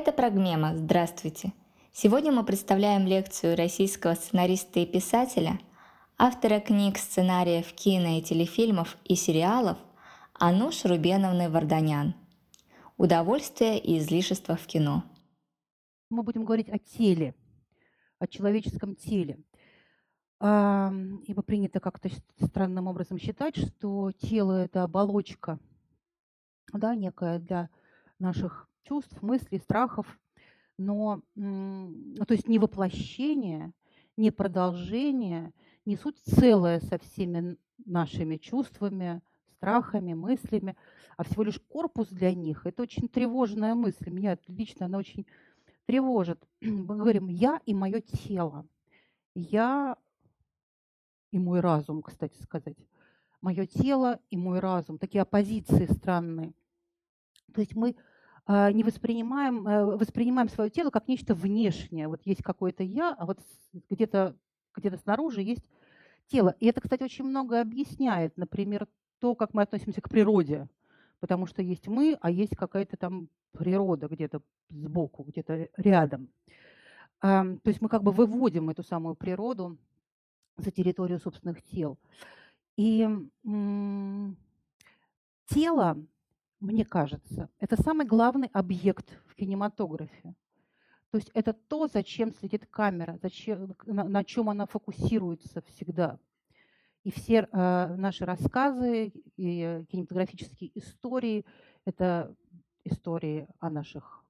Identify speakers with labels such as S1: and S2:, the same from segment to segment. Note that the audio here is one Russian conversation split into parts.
S1: Это Прогмема. Здравствуйте. Сегодня мы представляем лекцию российского сценариста и писателя, автора книг, сценариев, кино и телефильмов и сериалов Ануш Рубеновны Варданян. Удовольствие и излишество в кино.
S2: Мы будем говорить о теле, о человеческом теле. Ибо принято как-то странным образом считать, что тело – это оболочка, да, некая для наших чувств, мыслей, страхов, но, ну, то есть не воплощение, не продолжение, не суть целое со всеми нашими чувствами, страхами, мыслями, а всего лишь корпус для них. Это очень тревожная мысль. Меня лично она очень тревожит. Мы говорим «я и мое тело». Я и мой разум, кстати сказать. Мое тело и мой разум. Такие оппозиции странные. То есть мы не воспринимаем, э, воспринимаем свое тело как нечто внешнее. Вот есть какое-то я, а вот где-то где снаружи есть тело. И это, кстати, очень много объясняет, например, то, как мы относимся к природе. Потому что есть мы, а есть какая-то там природа где-то сбоку, где-то рядом. То есть мы как бы выводим эту самую природу за территорию собственных тел. И тело мне кажется, это самый главный объект в кинематографе. То есть это то, зачем следит камера, зачем, на, на чем она фокусируется всегда. И все э, наши рассказы и кинематографические истории – это истории о наших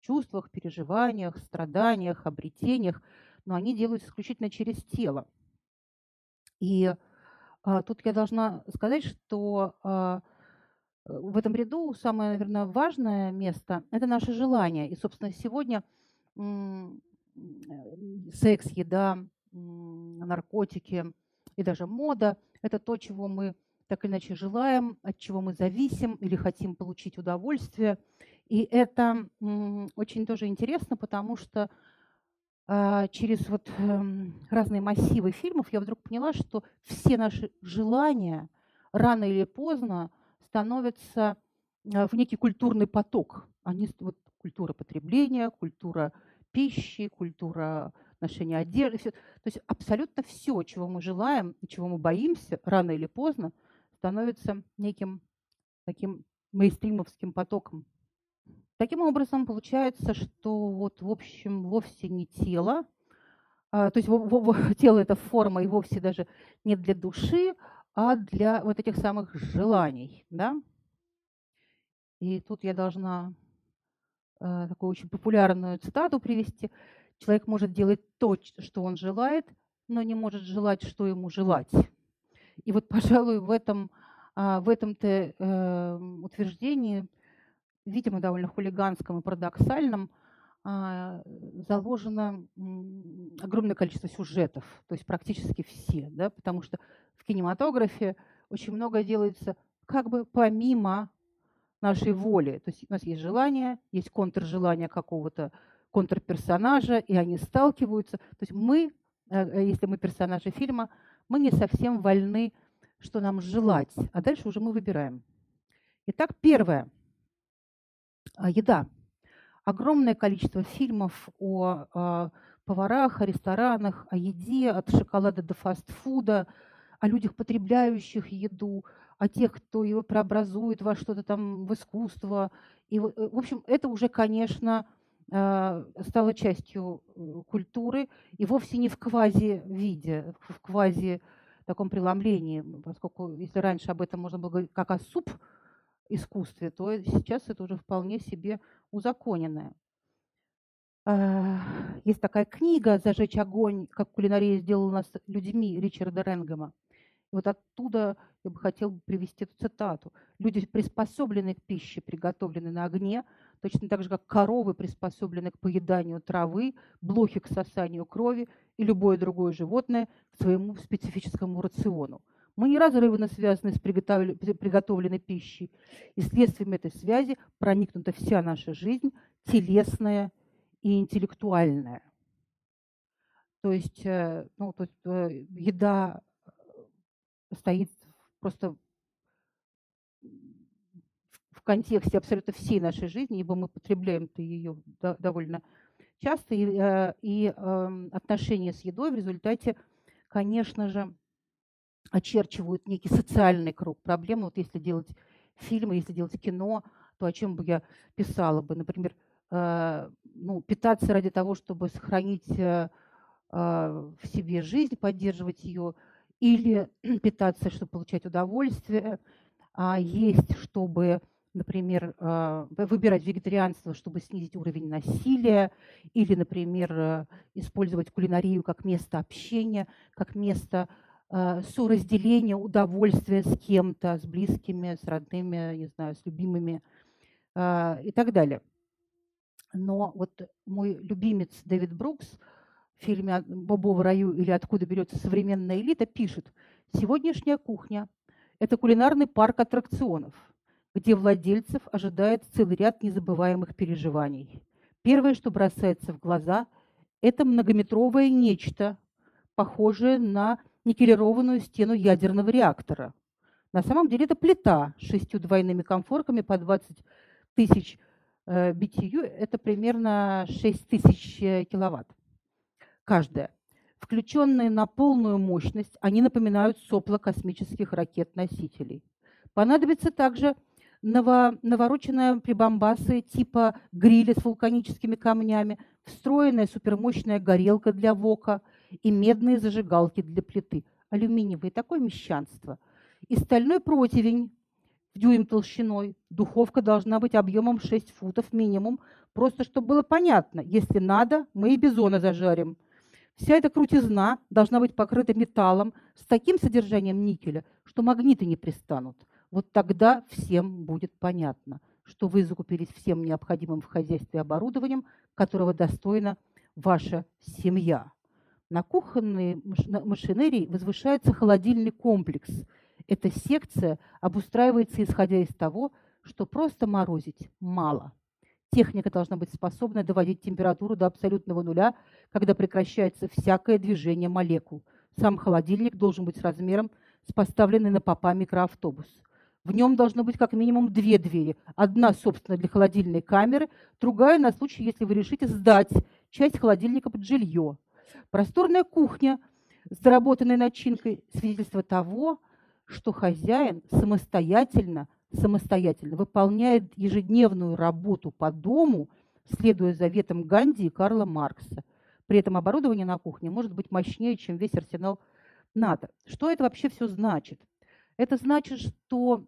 S2: чувствах, переживаниях, страданиях, обретениях, но они делаются исключительно через тело. И э, тут я должна сказать, что э, в этом ряду самое, наверное, важное место – это наше желание. И, собственно, сегодня секс, еда, наркотики и даже мода – это то, чего мы так или иначе желаем, от чего мы зависим или хотим получить удовольствие. И это очень тоже интересно, потому что а, через вот эм, разные массивы фильмов я вдруг поняла, что все наши желания рано или поздно становятся э, в некий культурный поток. Они, вот, культура потребления, культура пищи, культура ношения одежды. Все. То есть абсолютно все, чего мы желаем и чего мы боимся, рано или поздно становится неким таким мейстримовским потоком. Таким образом, получается, что вот, в общем, вовсе не тело, а, то есть тело – это форма и вовсе даже не для души, а для вот этих самых желаний. Да? И тут я должна э, такую очень популярную цитату привести. Человек может делать то, что он желает, но не может желать, что ему желать. И вот, пожалуй, в этом э, в этом-то э, утверждении, видимо, довольно хулиганском и парадоксальном, а, заложено огромное количество сюжетов, то есть практически все, да, потому что в кинематографе очень много делается как бы помимо нашей воли. То есть у нас есть желание, есть контржелание какого-то контрперсонажа, и они сталкиваются. То есть мы, э, э, если мы персонажи фильма, мы не совсем вольны, что нам желать, а дальше уже мы выбираем. Итак, первое. А, еда огромное количество фильмов о, о поварах, о ресторанах, о еде, от шоколада до фастфуда, о людях, потребляющих еду, о тех, кто его преобразует во что-то там, в искусство. И, э, в общем, это уже, конечно, э, стало частью э, культуры, и вовсе не в квази-виде, в квази таком преломлении, поскольку если раньше об этом можно было говорить как о суп искусстве, то сейчас это уже вполне себе узаконенное. А, есть такая книга «Зажечь огонь. Как кулинария сделала нас людьми» Ричарда Ренгема. Вот оттуда я бы хотел привести эту цитату. Люди приспособлены к пище, приготовленной на огне, точно так же, как коровы приспособлены к поеданию травы, блохи к сосанию крови и любое другое животное к своему специфическому рациону. Мы неразрывно связаны с приготовленной пищей, и следствием этой связи проникнута вся наша жизнь, телесная и интеллектуальная. То есть, э, ну, то есть э, еда стоит просто в контексте абсолютно всей нашей жизни, ибо мы потребляем ее довольно часто, и, э, и эм, отношения с едой в результате, конечно же, очерчивают некий социальный круг проблем. Вот если делать фильмы, если делать кино, то о чем бы я писала бы? Например, э, ну, питаться ради того, чтобы сохранить э, в себе жизнь, поддерживать ее, или питаться, чтобы получать удовольствие, а есть, чтобы например, а, выбирать вегетарианство, чтобы снизить уровень насилия, или, например, э, использовать кулинарию как место общения, как место а, соразделения удовольствия с кем-то, с близкими, с родными, не знаю, с любимыми а, и так далее. Но вот мой любимец Дэвид Брукс в фильме «Бобов раю» или «Откуда берется современная элита» пишет, «Сегодняшняя кухня – это кулинарный парк аттракционов – где владельцев ожидает целый ряд незабываемых переживаний. Первое, что бросается в глаза, это многометровое нечто, похожее на никелированную стену ядерного реактора. На самом деле это плита с шестью двойными комфорками по 20 тысяч э, BTU, это примерно 6 тысяч э, киловатт каждая. Включенные на полную мощность, они напоминают сопла космических ракет-носителей. Понадобится также ново, навороченная прибамбасы типа гриля с вулканическими камнями, встроенная супермощная горелка для вока и медные зажигалки для плиты. Алюминиевое такое мещанство. И стальной противень дюйм толщиной. Духовка должна быть объемом 6 футов минимум, просто чтобы было понятно, если надо, мы и бизона зажарим. Вся эта крутизна должна быть покрыта металлом с таким содержанием никеля, что магниты не пристанут. Вот тогда всем будет понятно, что вы закупились всем необходимым в хозяйстве оборудованием, которого достойна ваша семья. На кухонной машинерии возвышается холодильный комплекс. Эта секция обустраивается исходя из того, что просто морозить мало. Техника должна быть способна доводить температуру до абсолютного нуля, когда прекращается всякое движение молекул. Сам холодильник должен быть с размером с поставленный на попа микроавтобус – в нем должно быть как минимум две двери. Одна, собственно, для холодильной камеры, другая на случай, если вы решите сдать часть холодильника под жилье. Просторная кухня с доработанной начинкой – свидетельство того, что хозяин самостоятельно, самостоятельно выполняет ежедневную работу по дому, следуя заветам Ганди и Карла Маркса. При этом оборудование на кухне может быть мощнее, чем весь арсенал НАТО. Что это вообще все значит? Это значит, что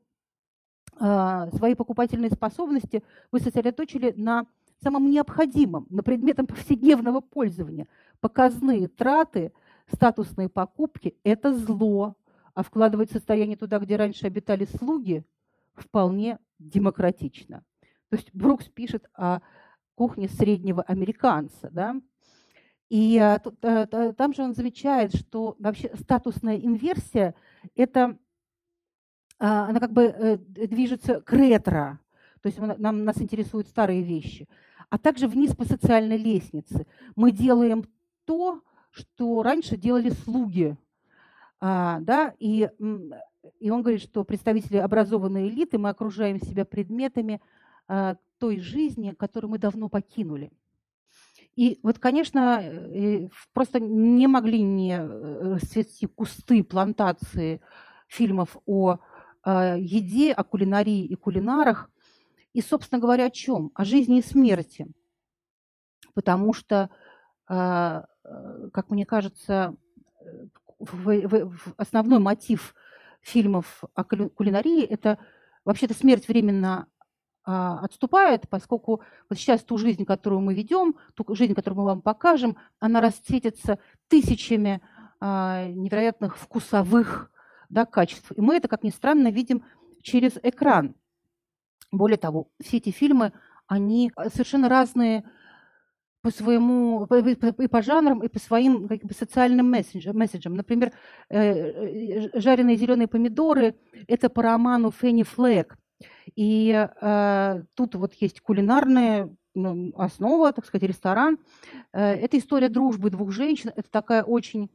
S2: э, свои покупательные способности вы сосредоточили на самом необходимом, на предметом повседневного пользования. Показные траты, статусные покупки – это зло, а вкладывать состояние туда, где раньше обитали слуги, вполне демократично. То есть Брукс пишет о кухне среднего американца, да, и а, а, там же он замечает, что вообще статусная инверсия – это а, она как бы э, движется к ретро, то есть нам, нас интересуют старые вещи, а также вниз по социальной лестнице. Мы делаем то, что раньше делали слуги, а, да, и, и он говорит, что представители образованной элиты мы окружаем себя предметами а, той жизни, которую мы давно покинули. И вот, конечно, э, просто не могли не э, расцвести кусты, плантации фильмов о еде, о кулинарии и кулинарах. И, собственно говоря, о чем? О жизни и смерти. Потому что, а, как мне кажется, основной мотив фильмов о кулинарии – это вообще-то смерть временно а, отступает, поскольку вот сейчас ту жизнь, которую мы ведем, ту жизнь, которую мы вам покажем, она расцветится тысячами а, невероятных вкусовых да, качеств. И мы это, как ни странно, видим через экран. Более того, все эти фильмы, они совершенно разные по своему, и по жанрам, и по своим как бы, социальным месседжам. Например, э, э, «Жареные зеленые помидоры» – это по роману Фенни Флэг. И э, тут вот есть кулинарные ну, основа, так сказать, ресторан. Это история дружбы двух женщин. Это такая очень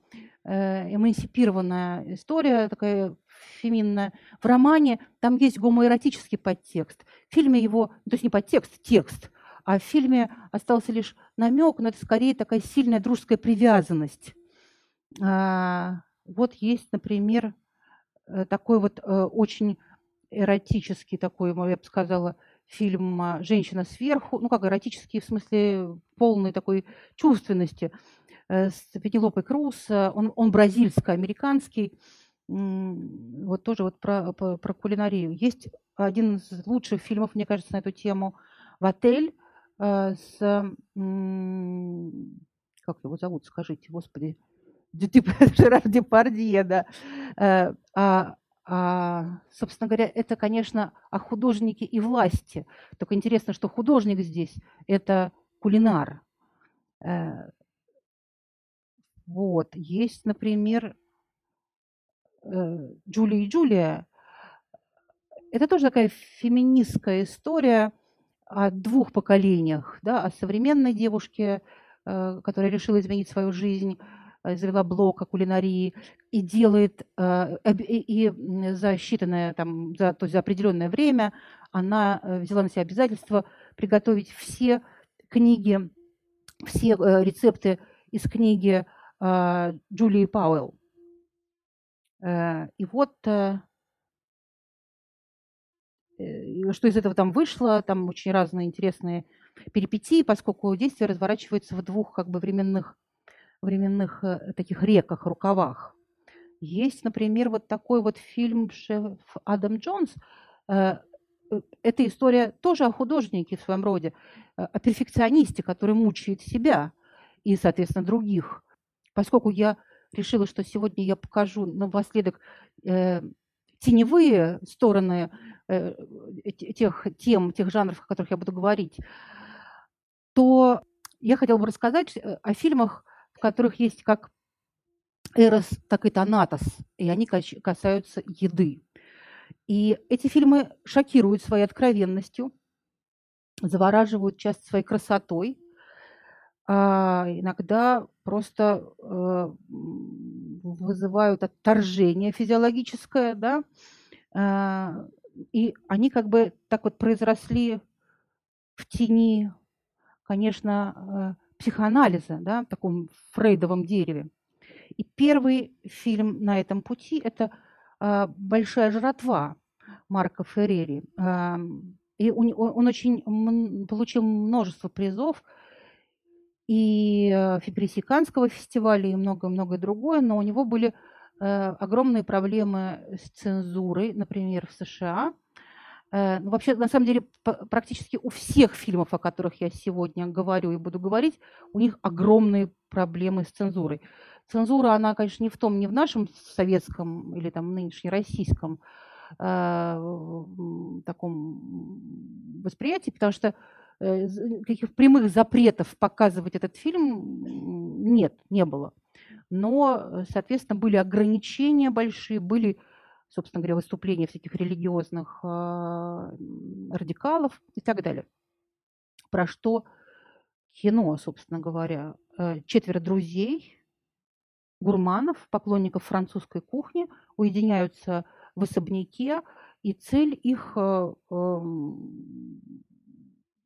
S2: эмансипированная история, такая феминная. В романе там есть гомоэротический подтекст. В фильме его, то есть не подтекст, текст. А в фильме остался лишь намек, но это скорее такая сильная дружеская привязанность. А, вот есть, например, э, такой вот э, очень эротический такой, я бы сказала, фильм а, «Женщина сверху», ну как эротический в смысле полной такой чувственности, э, с Пенелопой Круз, он, он бразильско-американский, вот тоже вот про, про, про кулинарию. Есть один из лучших фильмов, мне кажется, на эту тему «В отель», с, как его зовут, скажите, господи, Жерар Депардье, да. Э, а, а, собственно говоря, это, конечно, о художнике и власти. Только интересно, что художник здесь – это кулинар. Э, вот. Есть, например, Джулия и Джулия. Это тоже такая феминистская история – о двух поколениях, да, о современной девушке, э, которая решила изменить свою жизнь, э, завела блог о кулинарии и делает, э, и за считанное, там, за, то есть за определенное время она взяла на себя обязательство приготовить все книги, все рецепты из книги Джулии Пауэлл. И вот что из этого там вышло, там очень разные интересные перипетии, поскольку действие разворачивается в двух как бы временных, временных э, таких реках, рукавах. Есть, например, вот такой вот фильм «Шеф Адам Джонс». Э, эта история тоже о художнике в своем роде, о перфекционисте, который мучает себя и, соответственно, других. Поскольку я решила, что сегодня я покажу напоследок теневые стороны э, тех тем, тех жанров, о которых я буду говорить, то я хотела бы рассказать э, о фильмах, в которых есть как Эрос, так и Танатос, и они касаются еды. И эти фильмы шокируют своей откровенностью, завораживают часто своей красотой, а иногда просто э, вызывают отторжение физиологическое, да, а, и они как бы так вот произросли в тени, конечно, э, психоанализа, да, в таком фрейдовом дереве. И первый фильм на этом пути – это а, «Большая жратва» Марка Феррери. И он очень получил множество призов – и э, Фибрисиканского фестиваля, и многое-многое другое, но у него были э, огромные проблемы с цензурой, например, в США. Э, ну, вообще, на самом деле, практически у всех фильмов, о которых я сегодня говорю и буду говорить, у них огромные проблемы с цензурой. Цензура, она, конечно, не в том, не в нашем советском или там нынешнем российском э, таком восприятии, потому что каких прямых запретов показывать этот фильм нет, не было. Но, соответственно, были ограничения большие, были, собственно говоря, выступления всяких религиозных а, радикалов и так далее. Про что кино, собственно говоря, э, четверо друзей, гурманов, поклонников французской кухни, уединяются в особняке, и цель их э, эм,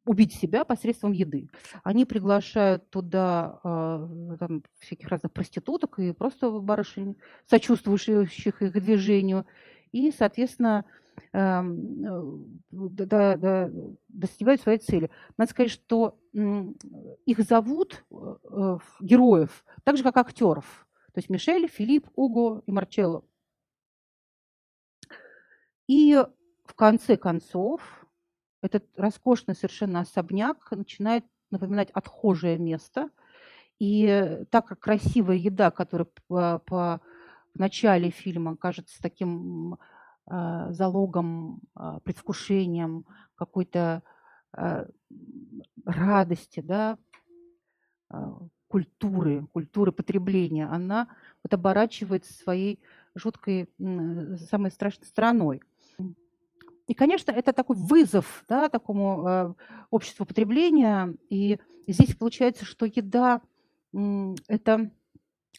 S2: убить себя посредством еды. Они приглашают туда э, там, всяких разных проституток и просто барышень, сочувствующих их движению. И, соответственно, э, да, да, достигают своей цели. Надо сказать, что э, их зовут, э, героев, так же, как актеров. То есть Мишель, Филипп, Уго и Марчелло. И в конце концов этот роскошный совершенно особняк начинает напоминать отхожее место. И так как красивая еда, которая по, по в начале фильма кажется таким э, залогом, э, предвкушением какой-то э, радости, да, э, культуры, культуры потребления, она вот оборачивается своей жуткой, самой страшной стороной. И, конечно, это такой вызов да, такому э, обществу потребления. И здесь получается, что еда – это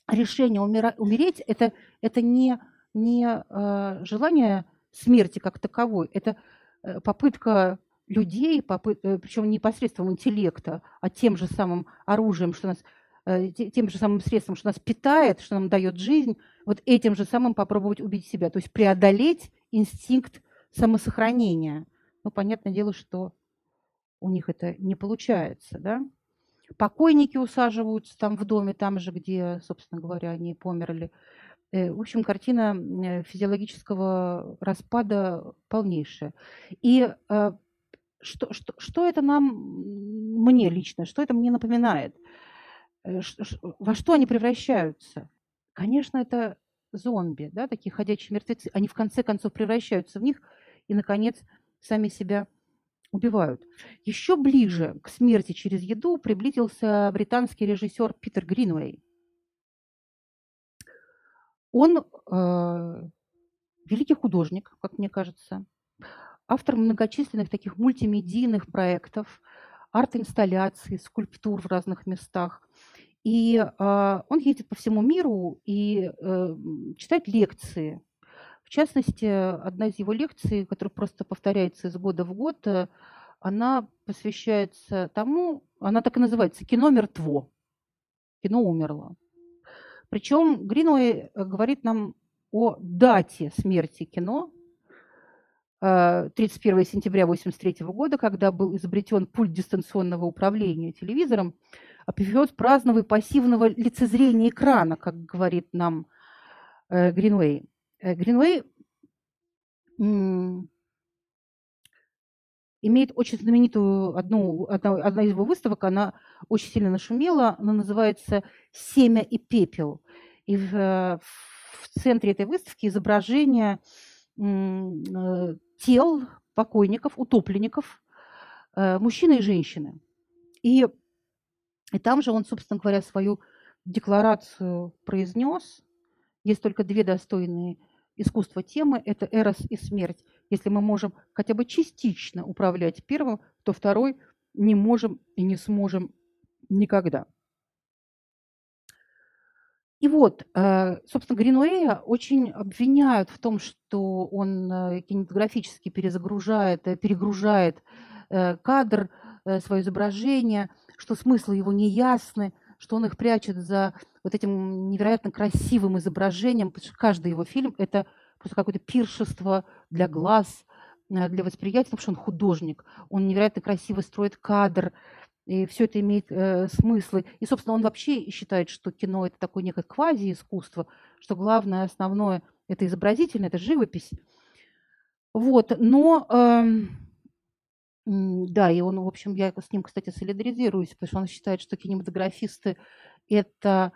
S2: решение умира, умереть, это, это не, не э, желание смерти как таковой, это э, попытка людей, попыт, э, причем не посредством интеллекта, а тем же самым оружием, что нас э, тем же самым средством, что нас питает, что нам дает жизнь, вот этим же самым попробовать убить себя, то есть преодолеть инстинкт самосохранения. Ну, понятное дело, что у них это не получается, да. Покойники усаживаются там в доме, там же, где, собственно говоря, они померли. Э, в общем, картина э, физиологического распада полнейшая. И э, что, что, что это нам, мне лично, что это мне напоминает? Во что они превращаются? Конечно, это зомби, да, такие ходячие мертвецы. Они в конце концов превращаются в них – и, наконец, сами себя убивают. Еще ближе к смерти через еду приблизился британский режиссер Питер Гринвей. Он э, великий художник, как мне кажется, автор многочисленных таких мультимедийных проектов, арт-инсталляций, скульптур в разных местах. И э, он ездит по всему миру и э, читает лекции частности, одна из его лекций, которая просто повторяется из года в год, э, она посвящается тому, она так и называется «Кино мертво». Кино умерло. Причем Гринуэй э, говорит нам о дате смерти кино, 31 э, сентября 1983 года, когда был изобретен пульт дистанционного управления телевизором, а период праздного пассивного лицезрения экрана, как говорит нам Гринуэй. Э, Гринвей имеет очень знаменитую одну, одна, одна из его выставок, она очень сильно нашумела, она называется «Семя и пепел». И в, в центре этой выставки изображение э, тел покойников, утопленников, э, мужчины и женщины. И, и там же он, собственно говоря, свою декларацию произнес. Есть только две достойные искусство темы – это эрос и смерть. Если мы можем хотя бы частично управлять первым, то второй не можем и не сможем никогда. И вот, э, собственно, Гринуэя очень обвиняют в том, что он э, кинематографически перезагружает, э, перегружает кадр, свое изображение, что смыслы его неясны, что он их прячет за вот этим невероятно красивым изображением, потому что каждый его фильм – это просто какое-то пиршество для глаз, э, для восприятия, потому что он художник, он невероятно красиво строит кадр, и все это имеет э, смыслы. И, собственно, он вообще считает, что кино – это такое некое квази-искусство, что главное, основное – это изобразительное, это живопись. Вот, но э, да, и он, в общем, я с ним, кстати, солидаризируюсь, потому что он считает, что кинематографисты – это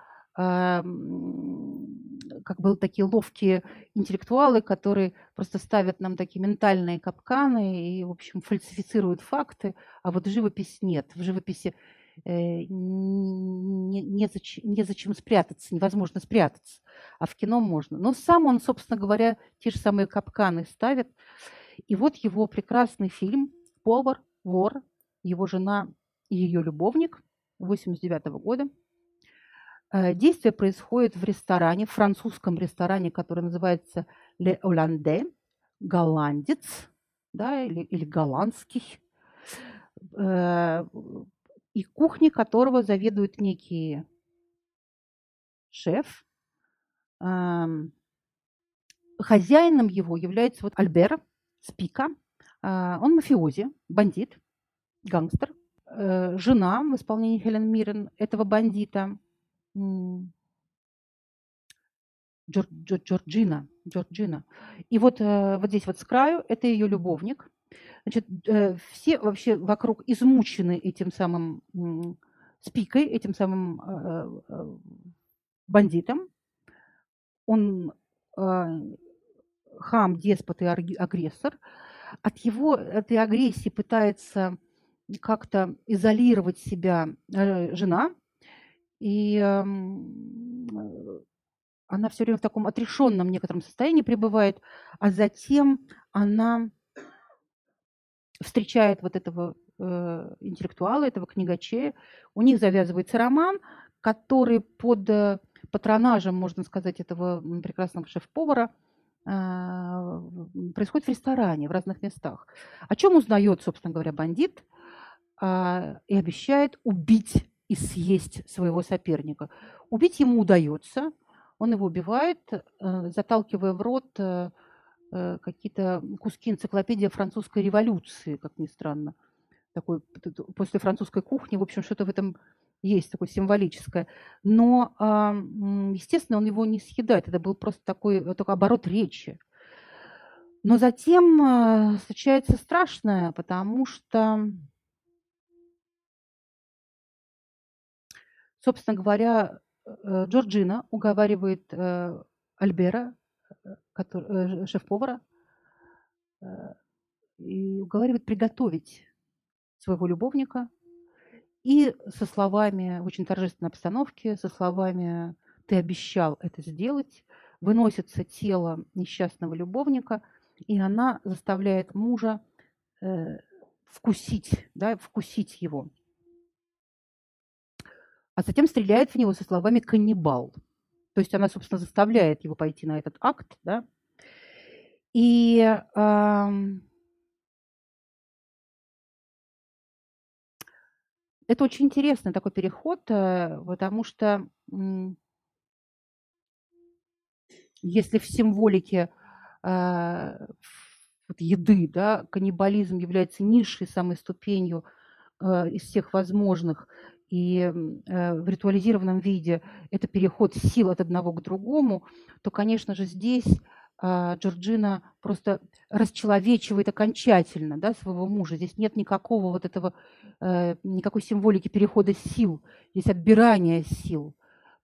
S2: как бы такие ловкие интеллектуалы, которые просто ставят нам такие ментальные капканы и, в общем, фальсифицируют факты, а вот живопись нет. В живописи э, не, незачем, незачем спрятаться, невозможно спрятаться, а в кино можно. Но сам он, собственно говоря, те же самые капканы ставит. И вот его прекрасный фильм «Повар, вор», его жена и ее любовник 89 года – Э, действие происходит в ресторане, в французском ресторане, который называется Le Hollandais, голландец, да, или, или голландский, э, и кухни которого заведует некий шеф. Эм, хозяином его является вот Альбер Спика. Э, он мафиози, бандит, гангстер. Жена в исполнении Хелен Миррен этого бандита – Джорджина, Джорджина. И вот, э, вот здесь вот с краю это ее любовник. Значит, э, все вообще вокруг измучены этим самым спикой, этим самым э, бандитом. Он хам, деспот и агрессор. От его этой агрессии пытается как-то изолировать себя жена, и эм, э, она все время в таком отрешенном некотором состоянии пребывает, а затем она встречает вот этого э, интеллектуала, этого книгачея. У них завязывается роман, который под э, патронажем, можно сказать, этого прекрасного шеф-повара происходит в ресторане, в разных местах. О чем узнает, собственно говоря, бандит а, и обещает убить и съесть своего соперника. Убить ему удается, он его убивает, э, заталкивая в рот э, э, какие-то куски энциклопедии французской революции, как ни странно. Такой, после французской кухни, в общем, что-то в этом есть такое символическое. Но, а, естественно, он его не съедает. Это был просто такой только оборот речи. Но затем случается страшное, потому что, собственно говоря, Э, Джорджина уговаривает э, Альбера, э, который, шеф-повара, и уговаривает приготовить своего любовника. И со словами в очень торжественной обстановке, со словами «ты обещал это сделать», выносится тело несчастного любовника, и она заставляет мужа э, вкусить, да, вкусить его а затем стреляет в него со словами «каннибал». То есть она, собственно, заставляет его пойти на этот акт, да. И э, это очень интересный такой переход, э, потому что если в символике э, вот еды, да, каннибализм является низшей самой ступенью э, из всех возможных, и в ритуализированном виде это переход сил от одного к другому, то, конечно же, здесь Джорджина просто расчеловечивает окончательно да, своего мужа. Здесь нет никакого вот этого, э, никакой символики перехода сил, здесь отбирания сил.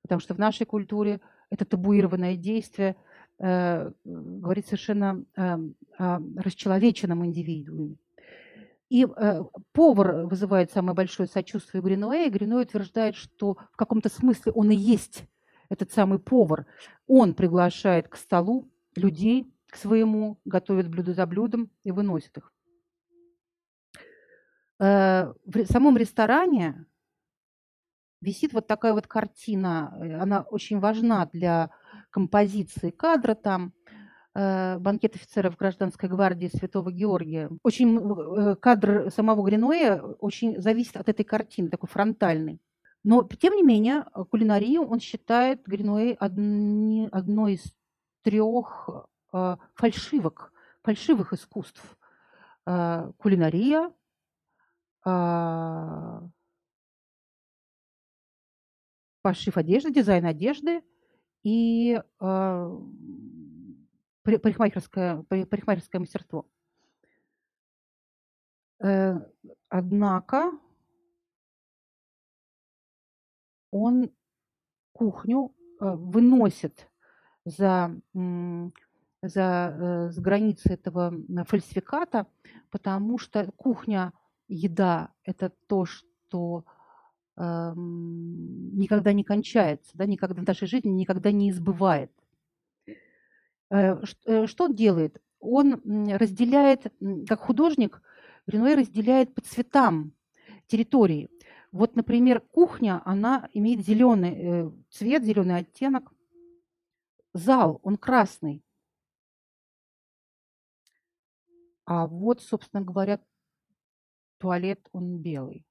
S2: Потому что в нашей культуре это табуированное действие э, говорит совершенно о расчеловеченном индивидууме. И э, повар вызывает самое большое сочувствие Гринуэя. Гринуэй утверждает, что в каком-то смысле он и есть этот самый повар. Он приглашает к столу людей, к своему, готовит блюдо за блюдом и выносит их. Э, в самом ресторане висит вот такая вот картина. Она очень важна для композиции кадра там – Э, банкет офицеров гражданской гвардии Святого Георгия. Очень э, кадр самого Гринуэя очень зависит от этой картины, такой фронтальный. Но, тем не менее, кулинарию он считает Гринуэй одни, одной из трех э, фальшивок, фальшивых искусств. Э, кулинария, э, пошив одежды, дизайн одежды и парикмахерское, парикмахерское мастерство. Однако он кухню выносит за, за, э, границы этого фальсификата, потому что кухня, еда – это то, что э, никогда не кончается, да, никогда в нашей жизни никогда не избывает. Э, э, что он делает? Он разделяет, как художник, Гринуэй разделяет по цветам территории. Вот, например, кухня, она имеет зеленый цвет, зеленый оттенок. Зал, он красный. А вот, собственно говоря, туалет, он белый.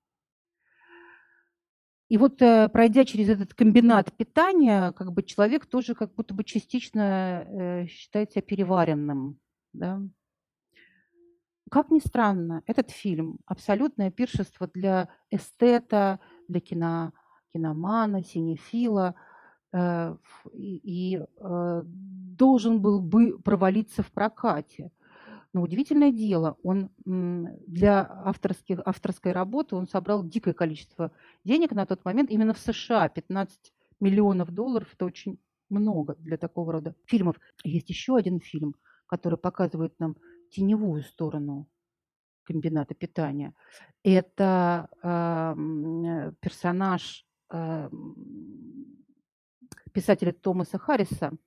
S2: И вот э, пройдя через этот комбинат питания, как бы человек тоже как будто бы частично э, считает себя переваренным. Да? Как ни странно, этот фильм – абсолютное пиршество для эстета, для кино, киномана, синефила, и, и должен был бы провалиться в прокате. Но удивительное дело, он для авторских, авторской работы он собрал дикое количество денег на тот момент именно в США. 15 миллионов долларов – это очень много для такого рода фильмов. Есть еще один фильм, который показывает нам теневую сторону комбината питания. Это э, персонаж э, писателя Томаса Харриса –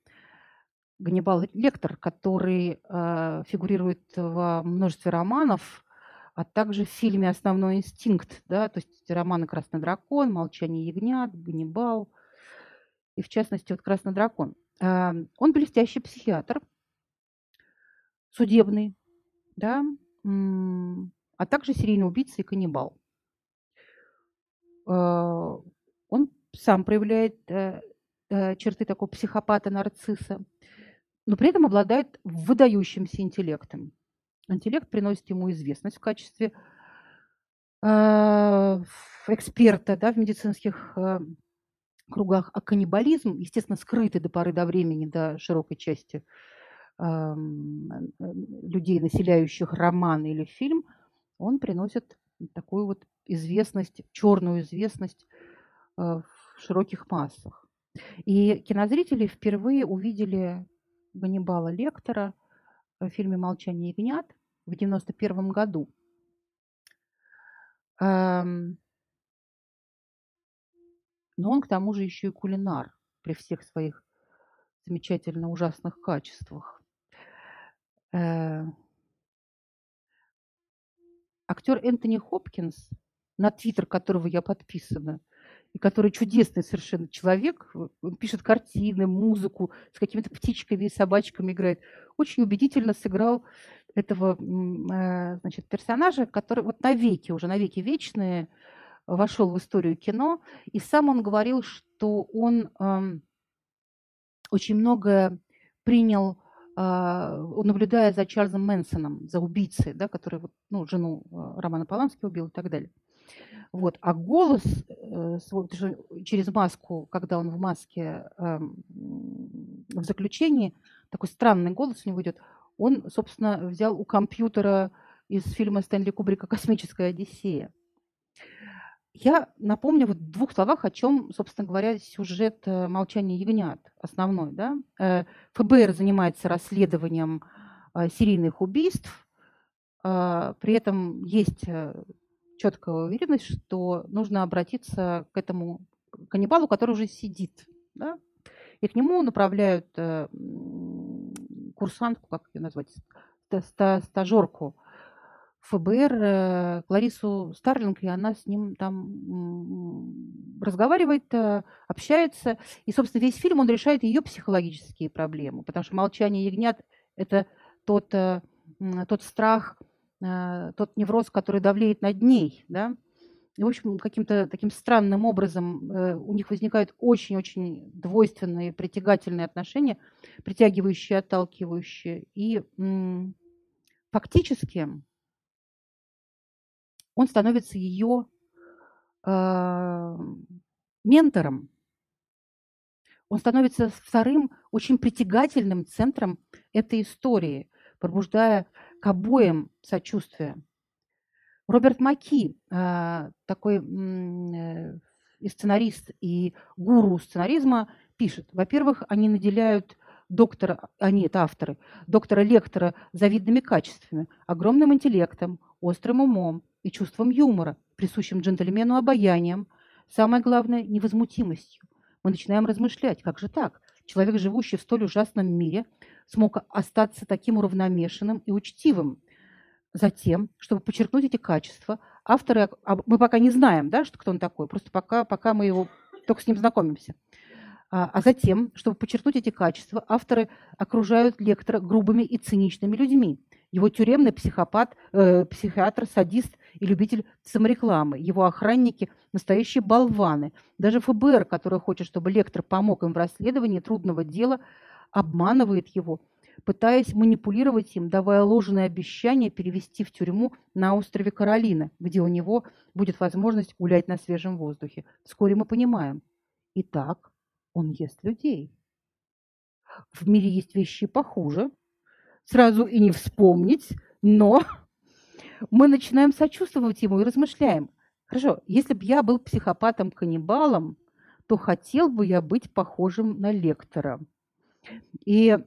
S2: Ганнибал Лектор, который э, фигурирует во множестве романов, а также в фильме «Основной инстинкт», да, то есть романы «Красный дракон», «Молчание ягнят», «Ганнибал», и в частности вот «Красный дракон». А, он блестящий психиатр, судебный, да, а также серийный убийца и каннибал. А, он сам проявляет э, э, черты такого психопата-нарцисса, но при этом обладает выдающимся интеллектом. Интеллект приносит ему известность в качестве э, эксперта да, в медицинских кругах, а каннибализм, естественно, скрытый до поры до времени, до широкой части людей, населяющих роман или фильм, он приносит такую вот известность, черную известность э, в широких массах. И кинозрители впервые увидели Ганнибала Лектора в фильме «Молчание ягнят» в 1991 году. Эм, но он к тому же еще и кулинар при всех своих замечательно ужасных качествах. Э, актер Энтони Хопкинс, на твиттер которого я подписана, и который чудесный совершенно человек, он пишет картины, музыку, с какими-то птичками и собачками играет, очень убедительно сыграл этого э, значит, персонажа, который вот навеки, уже навеки вечные, вошел в историю кино. И сам он говорил, что он э, очень многое принял а, наблюдая за Чарльзом Мэнсоном, за убийцей, да, который вот, ну, жену а, Романа Полански убил и так далее. Вот. А голос э, через маску, когда он в маске э, в заключении, такой странный голос у него идет, он, собственно, взял у компьютера из фильма Стэнли Кубрика «Космическая Одиссея». Я напомню вот в двух словах, о чем, собственно говоря, сюжет э, «Молчание ягнят» основной. Да? Э, ФБР занимается расследованием серийных убийств. При этом есть четкая уверенность, что нужно обратиться к этому каннибалу, который уже сидит. Да? И к нему направляют курсантку, как ее назвать, стажерку, ФБР э, Кларису Старлинг, и она с ним там разговаривает, э, общается. И, собственно, весь фильм он решает ее психологические проблемы, потому что «Молчание ягнят» – это тот, э, тот страх, тот невроз, который давлеет над ней. Да? И, в общем, каким-то таким странным образом у них возникают очень-очень двойственные, притягательные отношения, притягивающие, отталкивающие. И фактически он становится ее э, ментором. Он становится вторым очень притягательным центром этой истории, пробуждая к обоим сочувствие. Роберт Маки, э, такой э, и сценарист, и гуру сценаризма, пишет, во-первых, они наделяют доктора, они, это авторы, доктора-лектора завидными качествами, огромным интеллектом, острым умом, и чувством юмора, присущим джентльмену обаянием, самое главное – невозмутимостью. Мы начинаем размышлять, как же так? Человек, живущий в столь ужасном мире, смог остаться таким уравномешанным и учтивым. Затем, чтобы подчеркнуть эти качества, авторы, мы пока не знаем, да, что кто он такой, просто пока, пока мы его только с ним знакомимся. А, а затем, чтобы подчеркнуть эти качества, авторы окружают лектора грубыми и циничными людьми. Его тюремный психопат, э, психиатр, садист и любитель саморекламы. Его охранники – настоящие болваны. Даже ФБР, который хочет, чтобы лектор помог им в расследовании трудного дела, обманывает его, пытаясь манипулировать им, давая ложные обещания перевести в тюрьму на острове Каролина, где у него будет возможность гулять на свежем воздухе. Вскоре мы понимаем. Итак, он ест людей. В мире есть вещи похуже. Сразу и не вспомнить, но мы начинаем сочувствовать ему и размышляем. Хорошо, если бы я был психопатом-каннибалом, то хотел бы я быть похожим на лектора. И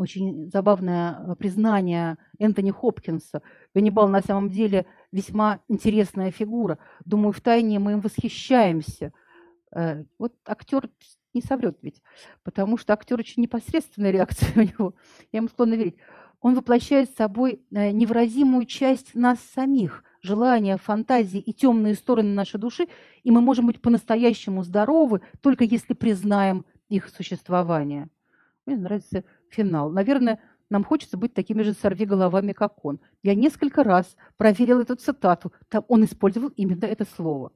S2: очень забавное признание Энтони Хопкинса. Ганнибал на самом деле весьма интересная фигура. Думаю, в тайне мы им восхищаемся. Э, вот актер не соврет ведь, потому что актер очень непосредственная реакция у него. Я ему склонна верить. он воплощает собой э, невыразимую часть нас самих, желания, фантазии и темные стороны нашей души, и мы можем быть по-настоящему здоровы, только если признаем их существование. Мне нравится финал. Наверное, нам хочется быть такими же сорвиголовами, как он. Я несколько раз проверил эту цитату. Там он использовал именно это слово.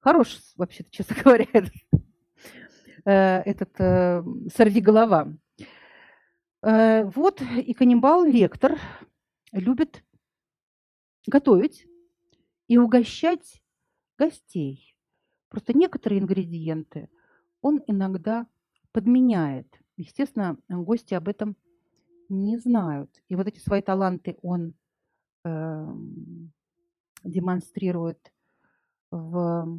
S2: Хорош, вообще-то, честно говоря, этот, э, этот э, сорвиголова. Э, вот и каннибал Лектор любит готовить и угощать гостей. Просто некоторые ингредиенты он иногда подменяет. Естественно, гости об этом не знают. И вот эти свои таланты он э, демонстрирует в,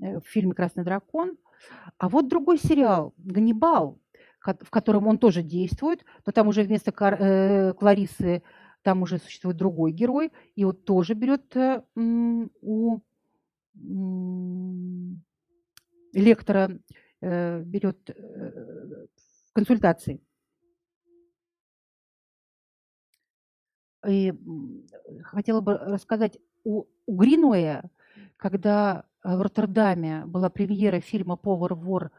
S2: э, в фильме «Красный дракон». А вот другой сериал «Ганнибал», в котором он тоже действует, но там уже вместо Кар, э, Кларисы там уже существует другой герой, и вот тоже берет э, у лектора, э, берет э, консультации. И хотела бы рассказать у, у Гринуэя, когда в Роттердаме была премьера фильма «Повар-вор»,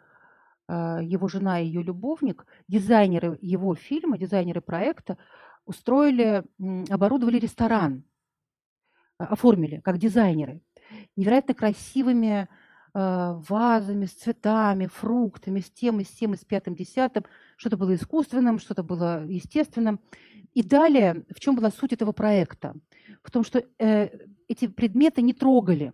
S2: э, его жена и ее любовник, дизайнеры его фильма, дизайнеры проекта устроили, оборудовали ресторан, оформили как дизайнеры, невероятно красивыми вазами, с цветами, фруктами, с тем, и с тем, и с пятым, десятым. Что-то было искусственным, что-то было естественным. И далее, в чем была суть этого проекта? В том, что э, эти предметы не трогали.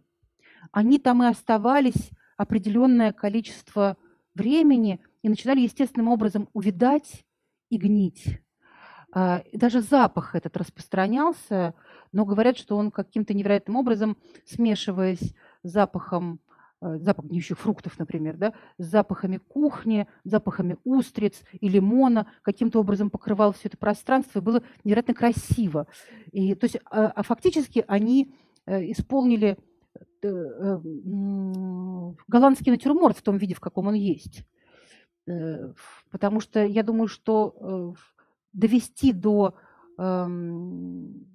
S2: Они там и оставались определенное количество времени и начинали естественным образом увидать и гнить. Э, даже запах этот распространялся, но говорят, что он каким-то невероятным образом, смешиваясь с запахом Э, запах гниющих фруктов, например, да, с запахами кухни, запахами устриц и лимона, каким-то образом покрывал все это пространство, и было невероятно красиво. И, то есть, а, а фактически они э, исполнили э, голландский натюрморт в том виде, в каком он есть. Потому что я думаю, что довести до эм,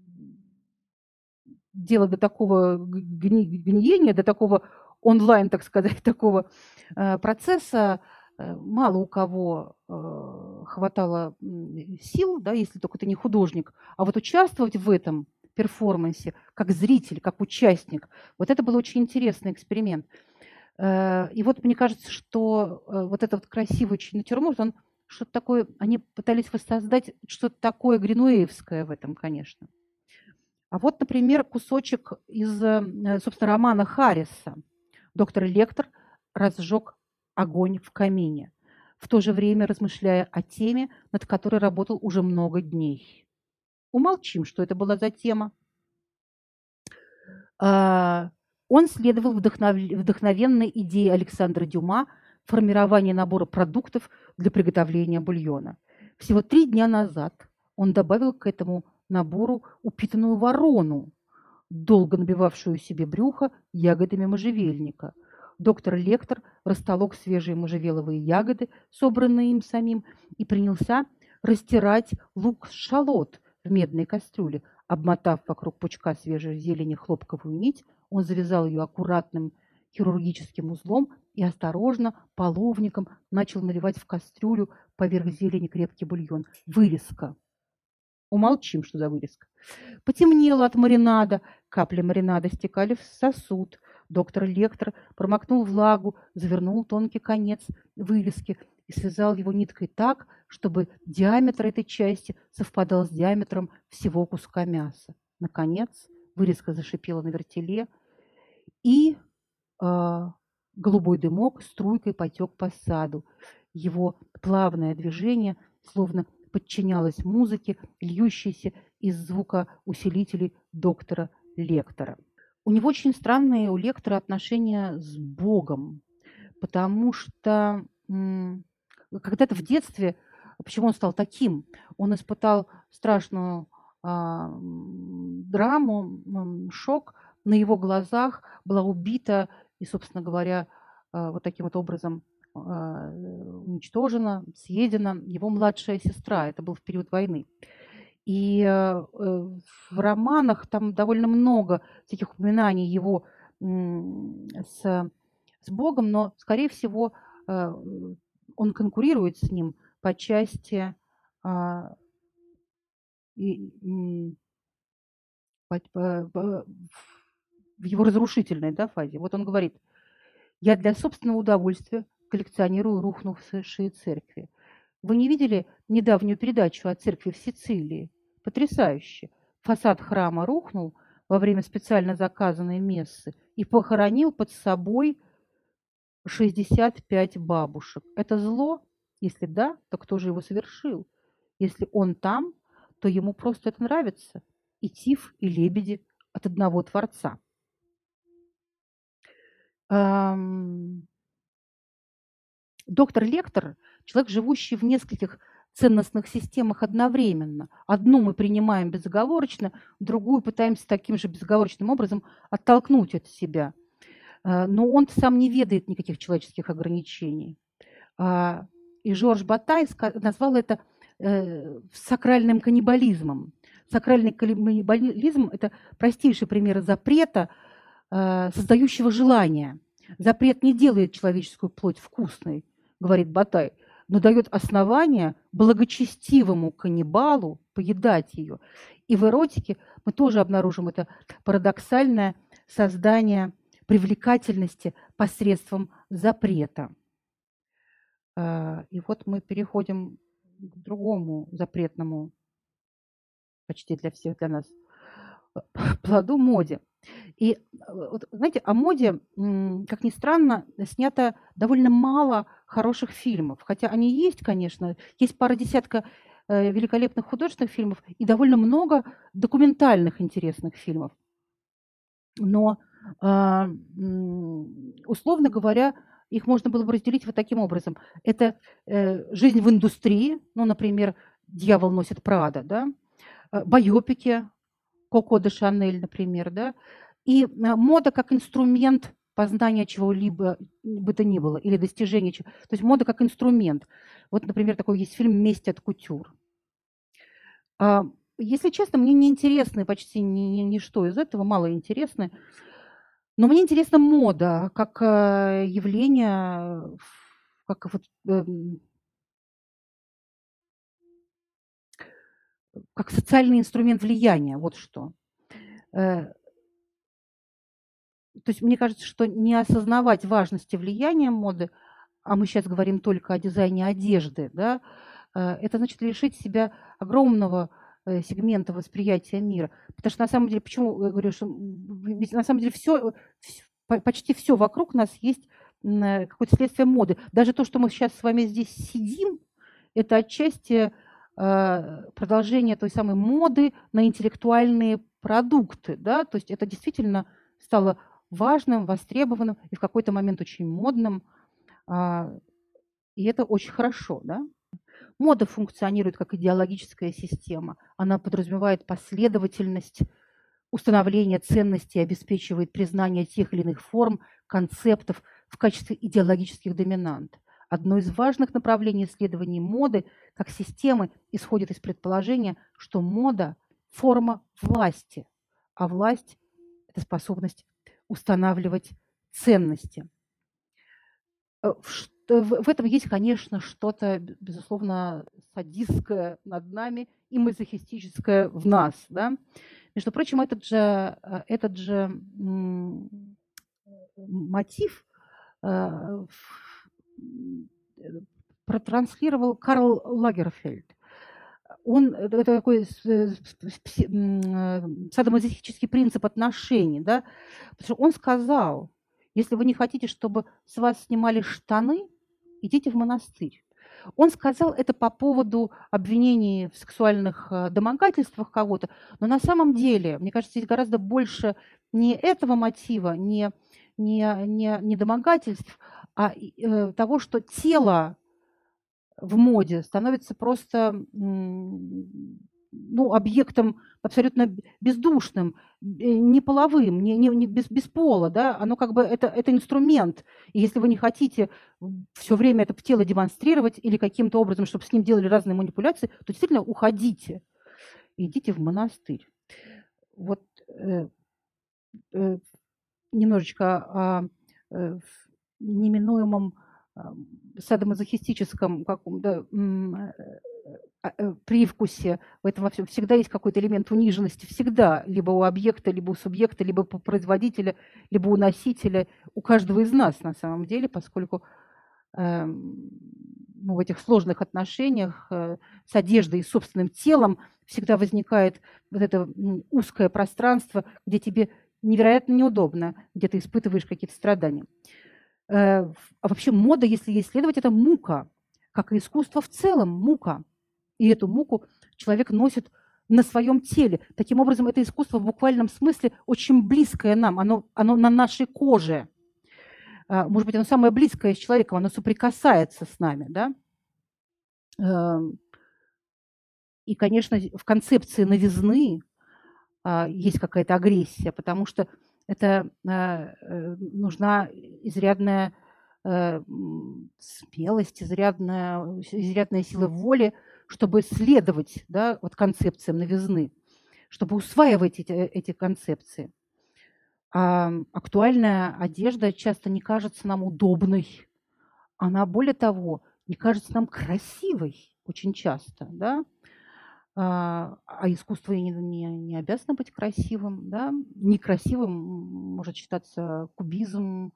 S2: дела до такого гниения, до такого онлайн, так сказать, такого э, процесса э, мало у кого э, хватало сил, да, если только ты не художник, а вот участвовать в этом перформансе как зритель, как участник, вот это был очень интересный эксперимент. И вот мне кажется, что вот этот вот красивый натюрморт, он что-то такое, они пытались воссоздать что-то такое гринуэевское в этом, конечно. А вот, например, кусочек из, собственно, романа Харриса – Доктор Лектор разжег огонь в камине, в то же время размышляя о теме, над которой работал уже много дней. Умолчим, что это была за тема. А, он следовал вдохнов... вдохновенной идее Александра Дюма формирования набора продуктов для приготовления бульона. Всего три дня назад он добавил к этому набору упитанную ворону, долго набивавшую себе брюхо ягодами можжевельника. Доктор Лектор растолок свежие можжевеловые ягоды, собранные им самим, и принялся растирать лук-шалот в медной кастрюле. Обмотав вокруг пучка свежей зелени хлопковую нить, он завязал ее аккуратным хирургическим узлом и осторожно, половником, начал наливать в кастрюлю поверх зелени крепкий бульон. Вырезка. Умолчим, что за вырезка. Потемнело от маринада, капли маринада стекали в сосуд. Доктор Лектор промокнул влагу, завернул тонкий конец вырезки и связал его ниткой так, чтобы диаметр этой части совпадал с диаметром всего куска мяса. Наконец, вырезка зашипела на вертеле, и э, голубой дымок струйкой потек по саду. Его плавное движение словно подчинялось музыке, льющейся из звука усилителей доктора Лектора. У него очень странные у Лектора отношения с Богом, потому что когда-то в детстве, почему он стал таким, он испытал страшную а, драму, шок, на его глазах была убита и, собственно говоря, а, вот таким вот образом а, уничтожена, съедена его младшая сестра. Это был в период войны. И э, в романах там довольно много таких упоминаний его с, с Богом, но, скорее всего, э, он конкурирует с ним по части а, в его разрушительной да, фазе. Вот он говорит, я для собственного удовольствия коллекционирую рухнувшие церкви. Вы не видели недавнюю передачу о церкви в Сицилии? Потрясающе. Фасад храма рухнул во время специально заказанной мессы и похоронил под собой 65 бабушек. Это зло? Если да, то кто же его совершил? Если он там, то ему просто это нравится. И тиф, и лебеди от одного Творца. Доктор Лектор – человек, живущий в нескольких ценностных системах одновременно. Одну мы принимаем безоговорочно, другую пытаемся таким же безоговорочным образом оттолкнуть от себя. Э, но он сам не ведает никаких человеческих ограничений. А, и Жорж Батай назвал это э, сакральным каннибализмом. Сакральный каннибализм – это простейший пример запрета, э, создающего желание. Запрет не делает человеческую плоть вкусной, говорит Батай, но дает основание благочестивому каннибалу поедать ее. И в эротике мы тоже обнаружим это парадоксальное создание привлекательности посредством запрета. А, и вот мы переходим к другому запретному, почти для всех для нас, плоду моде. И, вот, знаете, о моде, как ни странно, снято довольно мало хороших фильмов. Хотя они есть, конечно. Есть пара десятка э, великолепных художественных фильмов и довольно много документальных интересных фильмов. Но, а, условно говоря, их можно было бы разделить вот таким образом. Это э, жизнь в индустрии, ну, например, «Дьявол носит Прада», да, э, байопики, Коко де Шанель, например, да, и э, мода как инструмент познания чего-либо бы то ни было, или достижения чего. То есть мода как инструмент. Вот, например, такой есть фильм «Месть от кутюр». А, если честно, мне не интересны почти ни, ничто из этого, мало интересны. Но мне интересна мода как э, явление, как вот, эм, как социальный инструмент влияния, вот что. Э, то есть мне кажется, что не осознавать важности влияния моды, а мы сейчас говорим только о дизайне одежды, да, э, это значит лишить себя огромного э, сегмента восприятия мира. Потому что на самом деле, почему я говорю, что ведь на самом деле все, почти все вокруг нас есть какое-то следствие моды. Даже то, что мы сейчас с вами здесь сидим, это отчасти Э, продолжение той самой моды на интеллектуальные продукты. Да? То есть это действительно стало важным, востребованным и в какой-то момент очень модным. А, и это очень хорошо. Да? Мода функционирует как идеологическая система. Она подразумевает последовательность установления ценностей, обеспечивает признание тех или иных форм, концептов в качестве идеологических доминант. Одно из важных направлений исследований моды как системы исходит из предположения, что мода – форма власти, а власть – это способность устанавливать ценности. Э, в этом есть, конечно, что-то, безусловно, садистское над нами и мазохистическое в нас. Да? Между прочим, этот же, э, этот же мотив э, протранслировал Карл Лагерфельд. Он, это такой садомазохический принцип отношений, да, потому что он сказал, если вы не хотите, чтобы с вас снимали штаны, идите в монастырь. Он сказал это по поводу обвинений в сексуальных э, домогательствах кого-то, но на самом деле, мне кажется, здесь гораздо больше не этого мотива, не, не, не, не домогательств, а э, того, что тело в моде становится просто ну, объектом абсолютно бездушным, не половым, не, не, не без, без пола, да, оно как бы это, это инструмент. И если вы не хотите все время это в тело демонстрировать или каким-то образом, чтобы с ним делали разные манипуляции, то действительно уходите, идите в монастырь. Вот э, э, немножечко о э, неминуемом э, садомазохистическом каком-то а, э, привкусе, в этом во всем всегда есть какой-то элемент униженности, всегда, либо у объекта, либо у субъекта, либо у производителя, либо у носителя, у каждого из нас на самом деле, поскольку э, ну, в этих сложных отношениях э, с одеждой и собственным телом всегда возникает вот это узкое пространство, где тебе невероятно неудобно, где ты испытываешь какие-то страдания. Э, а вообще мода, если исследовать, это мука, как и искусство в целом, мука – и эту муку человек носит на своем теле. Таким образом, это искусство в буквальном смысле очень близкое нам, оно, оно на нашей коже. А, может быть, оно самое близкое с человеком, оно соприкасается с нами. Да? Эм, и, конечно, в концепции новизны а, есть какая-то агрессия, потому что это а, э, нужна изрядная э, смелость, изрядная, изрядная сила воли – чтобы следовать да, вот концепциям новизны, чтобы усваивать эти, эти концепции. А актуальная одежда часто не кажется нам удобной. Она, более того, не кажется нам красивой очень часто. Да? А, а искусство не, не, не обязано быть красивым. Да? Некрасивым может считаться кубизм,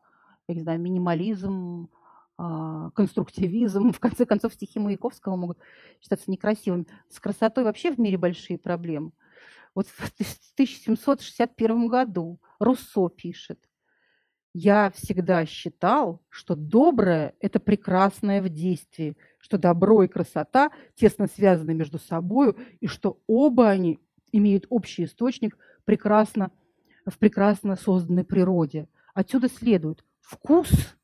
S2: я не знаю, минимализм, а, конструктивизм. В конце концов, стихи Маяковского могут считаться некрасивыми. С красотой вообще в мире большие проблемы. Вот в 1761 году Руссо пишет, «Я всегда считал, что доброе – это прекрасное в действии, что добро и красота тесно связаны между собой, и что оба они имеют общий источник прекрасно, в прекрасно созданной природе. Отсюда следует, вкус –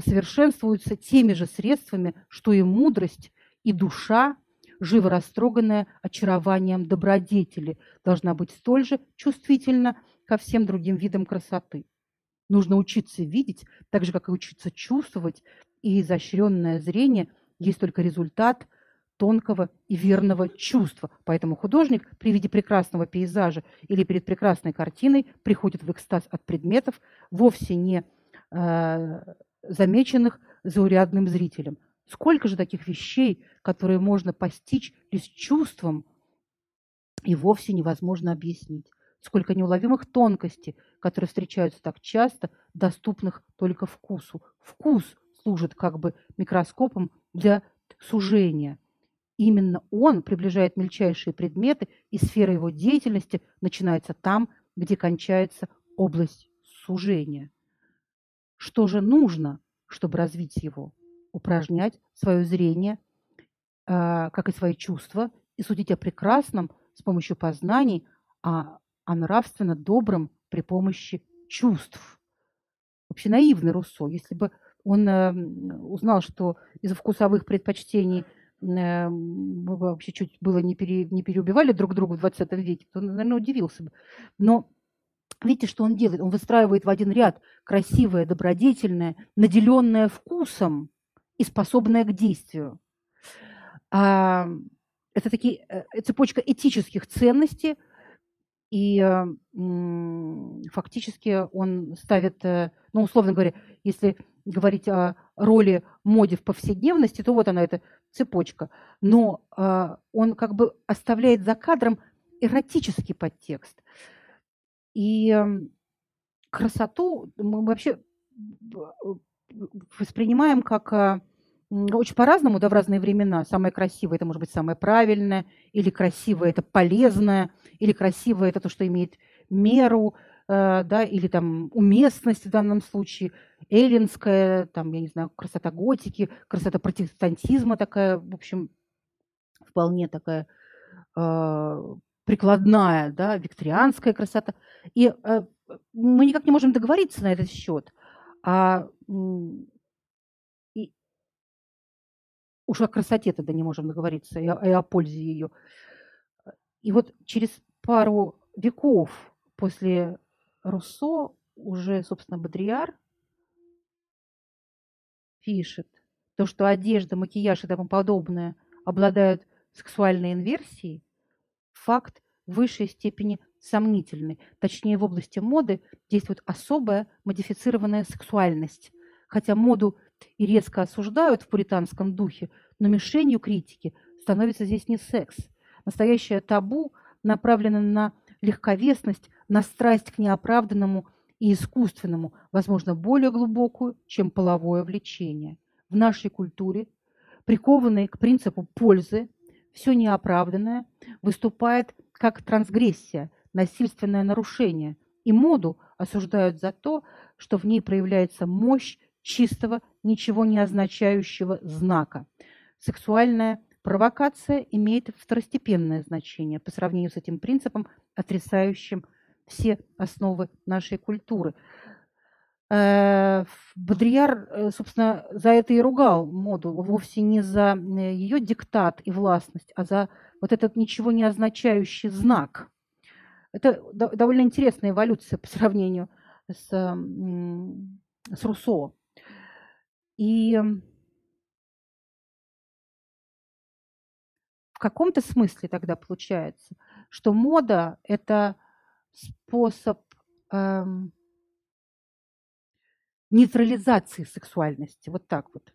S2: совершенствуются теми же средствами, что и мудрость, и душа, живо растроганная очарованием добродетели, должна быть столь же чувствительна ко всем другим видам красоты. Нужно учиться видеть, так же, как и учиться чувствовать, и изощренное зрение есть только результат тонкого и верного чувства. Поэтому художник при виде прекрасного пейзажа или перед прекрасной картиной приходит в экстаз от предметов, вовсе не э, замеченных заурядным зрителем. Сколько же таких вещей, которые можно постичь лишь чувством и вовсе невозможно объяснить. Сколько неуловимых тонкостей, которые встречаются так часто, доступных только вкусу. Вкус служит как бы микроскопом для сужения. Именно он приближает мельчайшие предметы, и сфера его деятельности начинается там, где кончается область сужения. Что же нужно, чтобы развить его? Упражнять свое зрение, а, как и свои чувства, и судить о прекрасном с помощью познаний, а о нравственно добром при помощи чувств. Вообще наивный Руссо. Если бы он э, узнал, что из вкусовых предпочтений э, мы бы вообще чуть было не, пере, не переубивали друг друга в 20 веке, то, наверное, удивился бы. Но Видите, что он делает? Он выстраивает в один ряд красивое, добродетельное, наделенное вкусом и способное к действию. А, это такие э, цепочка этических ценностей, и фактически он ставит, э, ну, условно говоря, если говорить о роли моде в повседневности, то вот она, эта цепочка. Но а, он как бы оставляет за кадром эротический подтекст. И красоту мы вообще воспринимаем как очень по-разному, да, в разные времена. Самое красивое – это может быть самое правильное, или красивое – это полезное, или красивое – это то, что имеет меру, э, да, или там уместность в данном случае, эллинская, там, я не знаю, красота готики, красота протестантизма такая, в общем, вполне такая э, прикладная, да, викторианская красота. И э, мы никак не можем договориться на этот счет. А, уж о красоте тогда не можем договориться, и о, и о пользе ее. И вот через пару веков после Руссо уже, собственно, Бодрияр пишет, то, что одежда, макияж и тому подобное обладают сексуальной инверсией, факт в высшей степени сомнительный. Точнее, в области моды действует особая модифицированная сексуальность. Хотя моду и резко осуждают в пуританском духе, но мишенью критики становится здесь не секс. Настоящее табу направлено на легковесность, на страсть к неоправданному и искусственному, возможно, более глубокую, чем половое влечение. В нашей культуре, прикованной к принципу пользы, все неоправданное выступает как трансгрессия, насильственное нарушение, и моду осуждают за то, что в ней проявляется мощь чистого, ничего не означающего знака. Сексуальная провокация имеет второстепенное значение по сравнению с этим принципом, отрицающим все основы нашей культуры. Э, Бодрияр, э, собственно, за это и ругал моду, вовсе не за э, ее диктат и властность, а за вот этот ничего не означающий знак. Это довольно интересная эволюция по сравнению с, с Руссо. И в каком-то смысле тогда получается, что мода – это способ эм, нейтрализации сексуальности, вот так вот.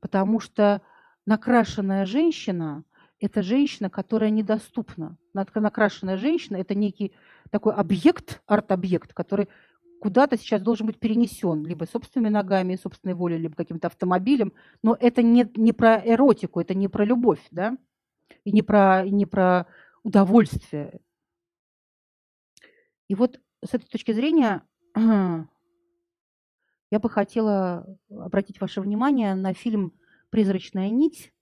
S2: Потому что накрашенная женщина – это женщина, которая недоступна. Накрашенная женщина – это некий такой объект, арт-объект, который куда-то сейчас должен быть перенесен, либо собственными ногами, собственной волей, либо каким-то автомобилем. Но это не, не про эротику, это не про любовь, да, и не про, и не про удовольствие. И вот с этой точки зрения я бы хотела обратить ваше внимание на фильм «Призрачная нить».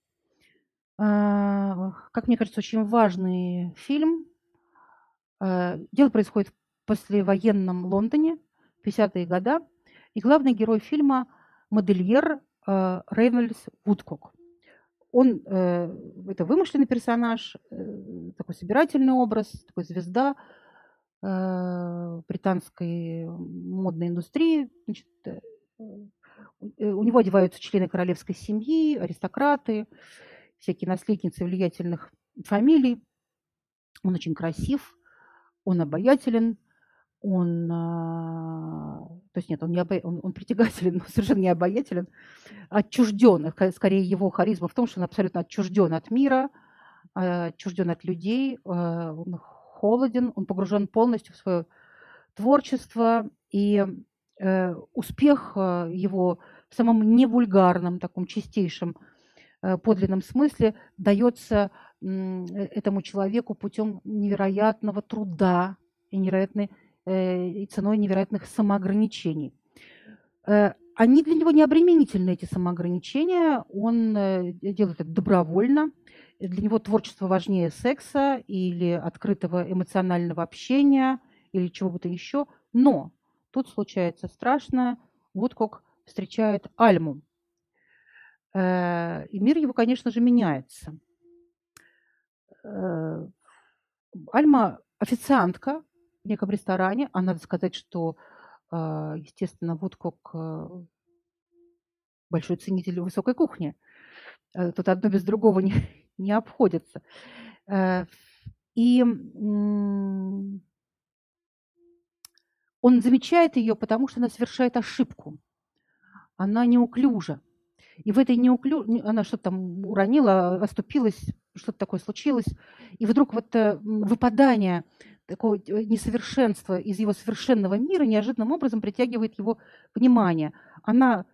S2: А, как мне кажется, очень важный фильм. А, дело происходит в послевоенном Лондоне – 50-е годы. И главный герой фильма – модельер э, Рейнольдс Вудкок. Он, э, это вымышленный персонаж, э, такой собирательный образ, такой звезда британской модной индустрии. Значит, у него одеваются члены королевской семьи, аристократы, всякие наследницы влиятельных фамилий. Он очень красив, он обаятелен – он, а, то есть нет, он, не обо... он, он притягателен, но совершенно не обаятелен, отчужден. Скорее, его харизма в том, что он абсолютно отчужден от мира, а, отчужден от людей, а, он холоден, он погружен полностью в свое творчество, и э, успех его в самом невульгарном, таком чистейшем, э, подлинном смысле дается э, этому человеку путем невероятного труда и невероятной Э, и ценой невероятных самоограничений. Э, они для него не обременительны, эти самоограничения. Он э, делает это добровольно. Для него творчество важнее секса или открытого эмоционального общения или чего бы то еще. Но тут случается страшное. Вот как встречает Альму. И мир его, конечно же, меняется. Альма официантка, неком ресторане, а надо сказать, что, а, естественно, Вудкок большой ценитель высокой кухни. Э, тут одно без другого не, не обходится. Э, и он замечает ее, потому что она совершает ошибку. Она неуклюжа. И в этой неуклю... Она что-то там уронила, оступилась, что-то такое случилось. И вдруг вот э, выпадание такого э, несовершенства из его совершенного мира неожиданным образом притягивает его внимание. Она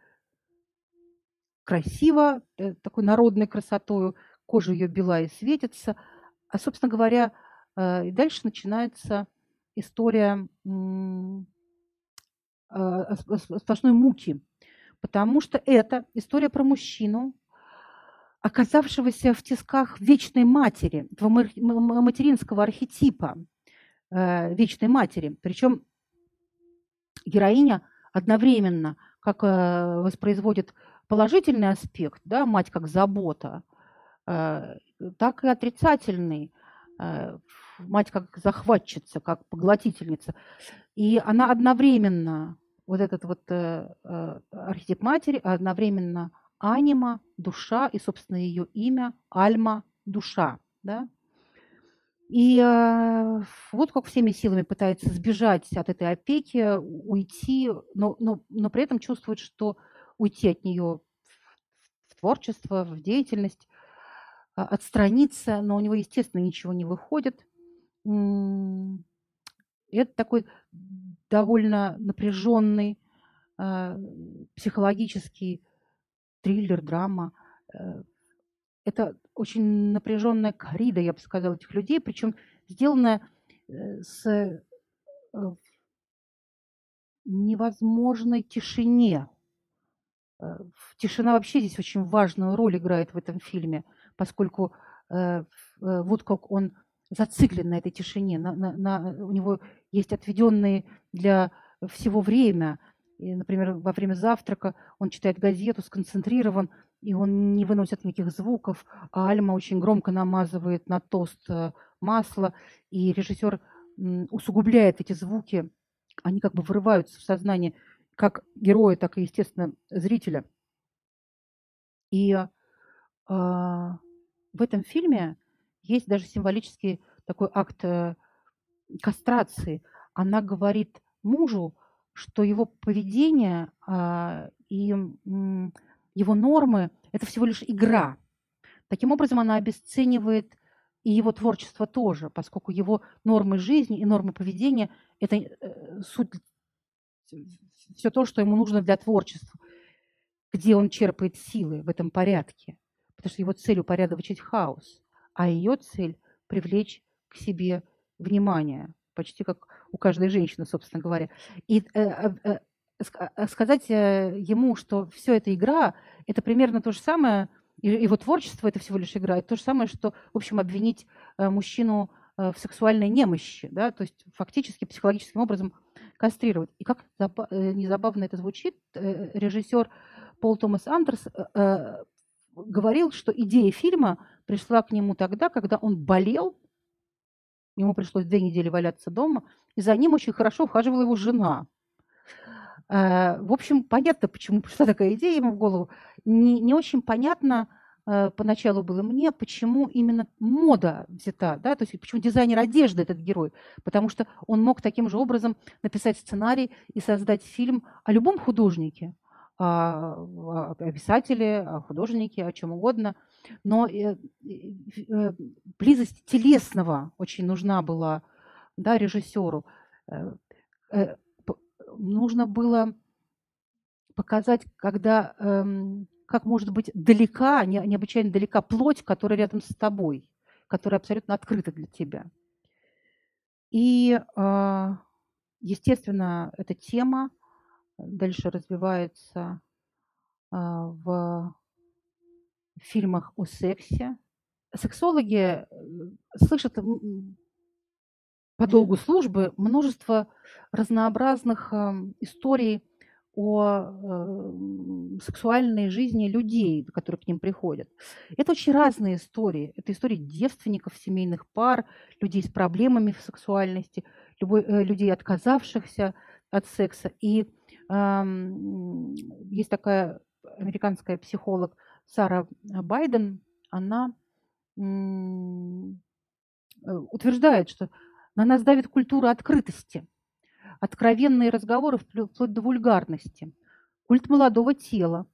S2: красива, э, такой народной красотою, кожа ее бела и светится. А, собственно говоря, э, и дальше начинается история сплошной муки, потому что это история про мужчину, оказавшегося в тисках вечной матери, этого материнского архетипа, Э, Вечной Матери. Причем героиня одновременно как э, воспроизводит положительный аспект, да, мать как забота, э, так и отрицательный, мать как захватчица, как поглотительница. И она одновременно, вот этот вот э, архетип матери, одновременно анима, душа и, собственно, ее имя, альма, душа. Да? И э, вот как всеми силами пытается сбежать от этой опеки, уйти, но, но, но при этом чувствует, что уйти от нее в, творчество, в деятельность, э, отстраниться, но у него, естественно, ничего не выходит. Это такой довольно напряженный э, психологический триллер, драма. Это очень напряженная коррида, я бы сказала, этих людей, причем сделанная э, с э, невозможной тишине. Э, тишина вообще здесь очень важную роль играет в этом фильме, поскольку вот как он зациклен на этой тишине, на, на, на, у него есть отведенные для всего время. И, например, во время завтрака он читает газету, сконцентрирован, и он не выносит никаких звуков, а Альма очень громко намазывает на тост э, масло, и режиссер усугубляет эти звуки, они как бы вырываются в сознание как героя, так и, естественно, зрителя. И э, в этом фильме есть даже символический такой акт э, кастрации. Она говорит мужу, что его поведение э, и его нормы – это всего лишь игра. Таким образом, она обесценивает и его творчество тоже, поскольку его нормы жизни и нормы поведения – это э, суть, все то, что ему нужно для творчества, где он черпает силы в этом порядке. Потому что его цель – упорядочить хаос, а ее цель – привлечь к себе внимание, почти как у каждой женщины, собственно говоря. И э, э, а, сказать э, ему, что все это игра, это примерно то же самое, его творчество это всего лишь игра, это то же самое, что, в общем, обвинить э, мужчину э, в сексуальной немощи, да, то есть фактически психологическим образом кастрировать. И как незабавно это звучит, режиссер Пол Томас Андерс говорил, что идея фильма пришла к нему тогда, когда он болел, ему пришлось две недели валяться дома, и за ним очень хорошо ухаживала его жена. Э, в общем, понятно, почему пришла такая идея ему в голову. Не, не очень понятно э, поначалу было мне, почему именно мода взята, да, то есть почему дизайнер одежды этот герой, потому что он мог таким же образом написать сценарий и создать фильм о любом художнике, о писателе, о художнике, о чем угодно, но э, близость телесного очень нужна была да, режиссеру нужно было показать, когда, эм, как может быть далека, не, необычайно далека плоть, которая рядом с тобой, которая абсолютно открыта для тебя. И, э, естественно, эта тема дальше развивается э, в фильмах о сексе. Сексологи э, слышат по долгу службы множество разнообразных эм, историй о э, сексуальной жизни людей, которые к ним приходят. Это очень разные истории. Это истории девственников, семейных пар, людей с проблемами в сексуальности, э, людей, отказавшихся от секса. И есть такая американская психолог Сара Байден, она э, утверждает, что на нас давит культура открытости, откровенные разговоры вплоть до вульгарности, культ молодого тела,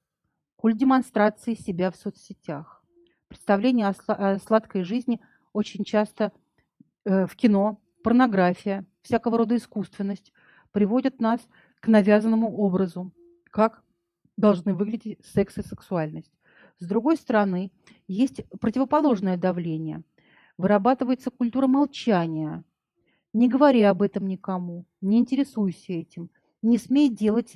S2: культ демонстрации себя в соцсетях. Представление о сладкой жизни очень часто э, в кино, порнография, всякого рода искусственность приводят нас к навязанному образу, как должны выглядеть секс и сексуальность. С другой стороны, есть противоположное давление. Вырабатывается культура молчания, не говори об этом никому, не интересуйся этим, не смей делать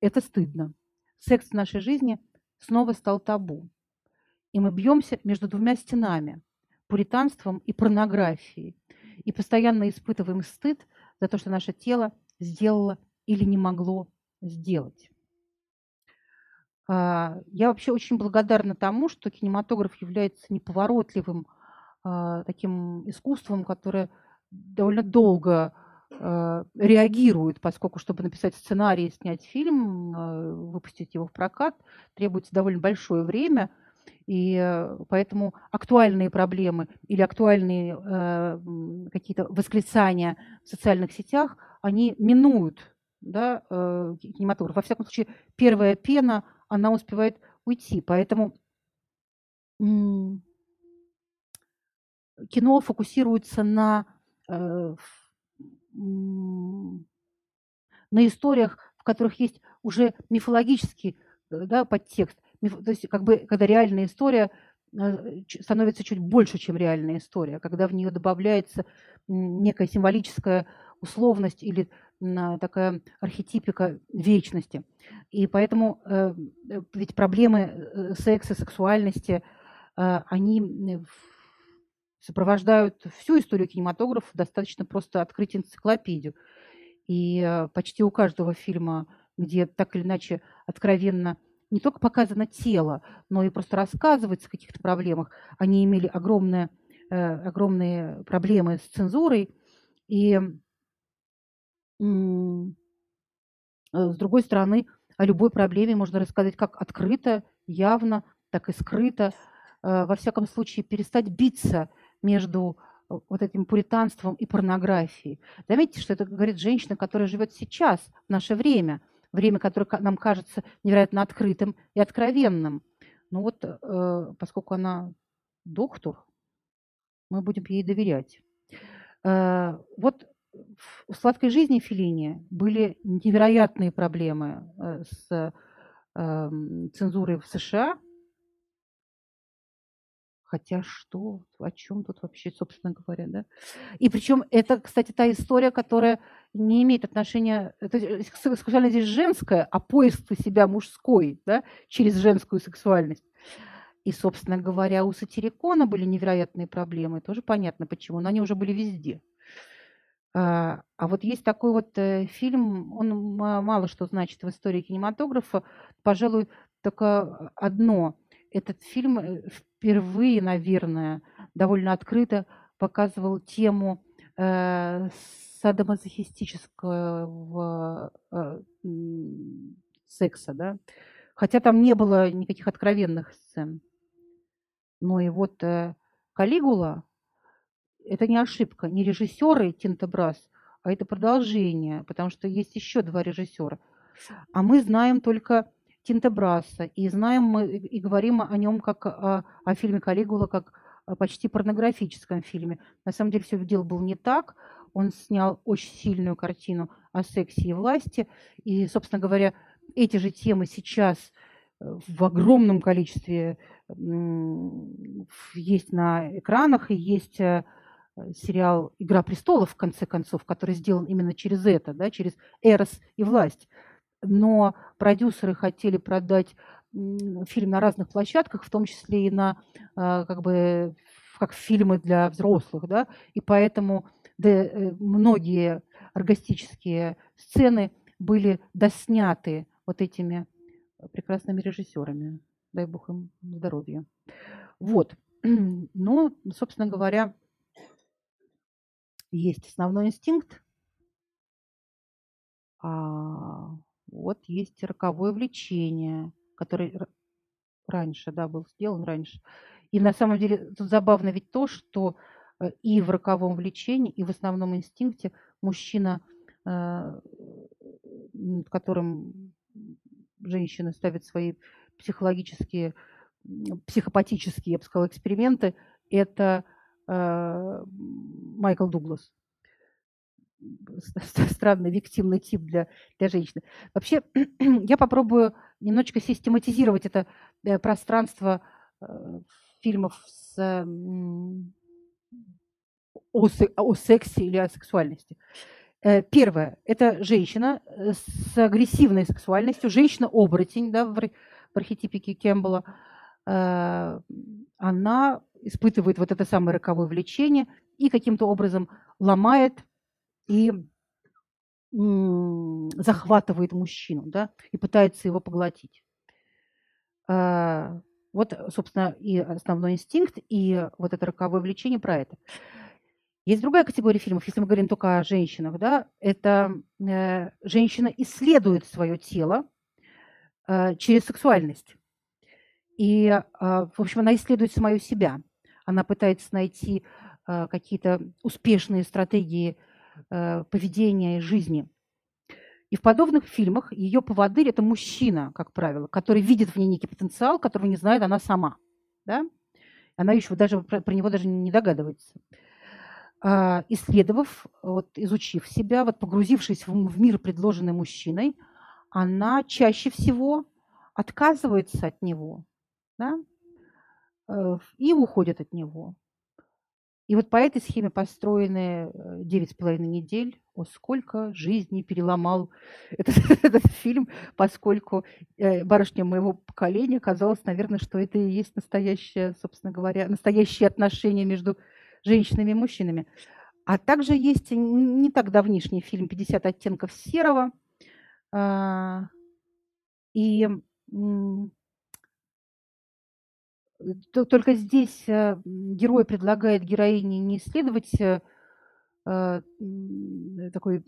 S2: это стыдно. Секс в нашей жизни снова стал табу. И мы бьемся между двумя стенами – пуританством и порнографией. И постоянно испытываем стыд за то, что наше тело сделало или не могло сделать. А, я вообще очень благодарна тому, что кинематограф является неповоротливым а, таким искусством, которое довольно долго а, реагирует, поскольку, чтобы написать сценарий, снять фильм, выпустить его в прокат, требуется довольно большое время. И э, поэтому актуальные проблемы или актуальные э, какие-то восклицания в социальных сетях, они минуют да, э, кинематограф. Во всяком случае, первая пена, она успевает уйти. Поэтому кино фокусируется на, э, на историях, в которых есть уже мифологический э, да, подтекст. То есть, как бы, когда реальная история становится чуть больше, чем реальная история, когда в нее добавляется некая символическая условность или такая архетипика вечности. И поэтому э, э, ведь проблемы э, секса, сексуальности, они сопровождают всю историю кинематографа, достаточно просто открыть энциклопедию. И почти у каждого фильма, где так или иначе откровенно не только показано тело, но и просто рассказывается о каких-то проблемах, они имели огромные, огромные проблемы с цензурой. И. Э, с другой стороны, о любой проблеме можно рассказать как открыто, явно, так и скрыто. Э, во всяком случае, перестать биться между э, вот этим пуританством и порнографией. Заметьте, что это говорит женщина, которая живет сейчас, в наше время, время, которое нам кажется невероятно открытым и откровенным. Ну вот, поскольку она доктор, мы будем ей доверять. Вот в сладкой жизни Филини были невероятные проблемы э, с э, цензурой в США. Хотя что, о чем тут вообще, собственно говоря, да? И причем это, кстати, та история, которая не имеет отношения, это, э, сексуальность здесь женская, а поиск себя мужской, да, через женскую сексуальность. И, собственно говоря, у Сатирикона были невероятные проблемы, тоже понятно почему, но они уже были везде. А, а вот есть такой вот э, фильм, он мало что значит в истории кинематографа, пожалуй, только одно. Этот фильм э, впервые, наверное, довольно открыто показывал тему э, садомазохистического э, секса, да, хотя там не было никаких откровенных сцен. Но и вот э, Калигула, это не ошибка, не режиссеры Тинта Брас, а это продолжение, потому что есть еще два режиссера. А мы знаем только Тинта Браса, и знаем мы и говорим о нем как о, о фильме Калигула, как о почти порнографическом фильме. На самом деле все дело было не так. Он снял очень сильную картину о сексе и власти. И, собственно говоря, эти же темы сейчас э, в огромном количестве есть на экранах и есть Э, сериал «Игра престолов», в конце концов, который сделан именно через это, да, через Эрос и власть. Но продюсеры хотели продать фильм на разных площадках, в том числе и на э, как бы как фильмы для взрослых, да, и поэтому да, э, многие оргастические сцены были досняты вот этими прекрасными режиссерами. Дай бог им здоровья. Вот. Ну, собственно говоря, есть основной инстинкт, а вот есть роковое влечение, который раньше, да, был сделан раньше. И на самом деле тут забавно ведь то, что э, и в роковом влечении, и в основном инстинкте мужчина, в э, котором женщина ставит свои психологические, психопатические, я бы сказала, эксперименты, это Э, Майкл Дуглас. Странный виктимный тип для, для женщины. Вообще, я попробую немножечко систематизировать это э, пространство э, фильмов с, о, о сексе или о сексуальности. Первое – это женщина с агрессивной сексуальностью, женщина-оборотень да, в, в архетипике Кэмпбелла. Она испытывает вот это самое роковое влечение и каким-то образом ломает и захватывает мужчину, да, и пытается его поглотить. А, вот, собственно, и основной инстинкт, и вот это роковое влечение про это. Есть другая категория фильмов, если мы говорим только о женщинах, да, это э, женщина исследует свое тело э, через сексуальность. И, э, в общем, она исследует самую себя. Она пытается найти какие-то успешные стратегии поведения и жизни. И в подобных фильмах ее поводырь – это мужчина, как правило, который видит в ней некий потенциал, которого не знает она сама. Да? Она еще даже про, него даже не догадывается. А, исследовав, вот, изучив себя, вот, погрузившись в, в мир, предложенный мужчиной, она чаще всего отказывается от него да, э, и уходит от него. И вот по этой схеме построены э, девять с половиной недель. О, сколько жизней переломал этот, этот фильм, поскольку э, барышня моего поколения казалось, наверное, что это и есть настоящее, собственно говоря, настоящие отношения между женщинами и мужчинами. А также есть не так давнишний фильм «50 оттенков серого». А, и только здесь э, герой предлагает героине не исследовать э, э, такой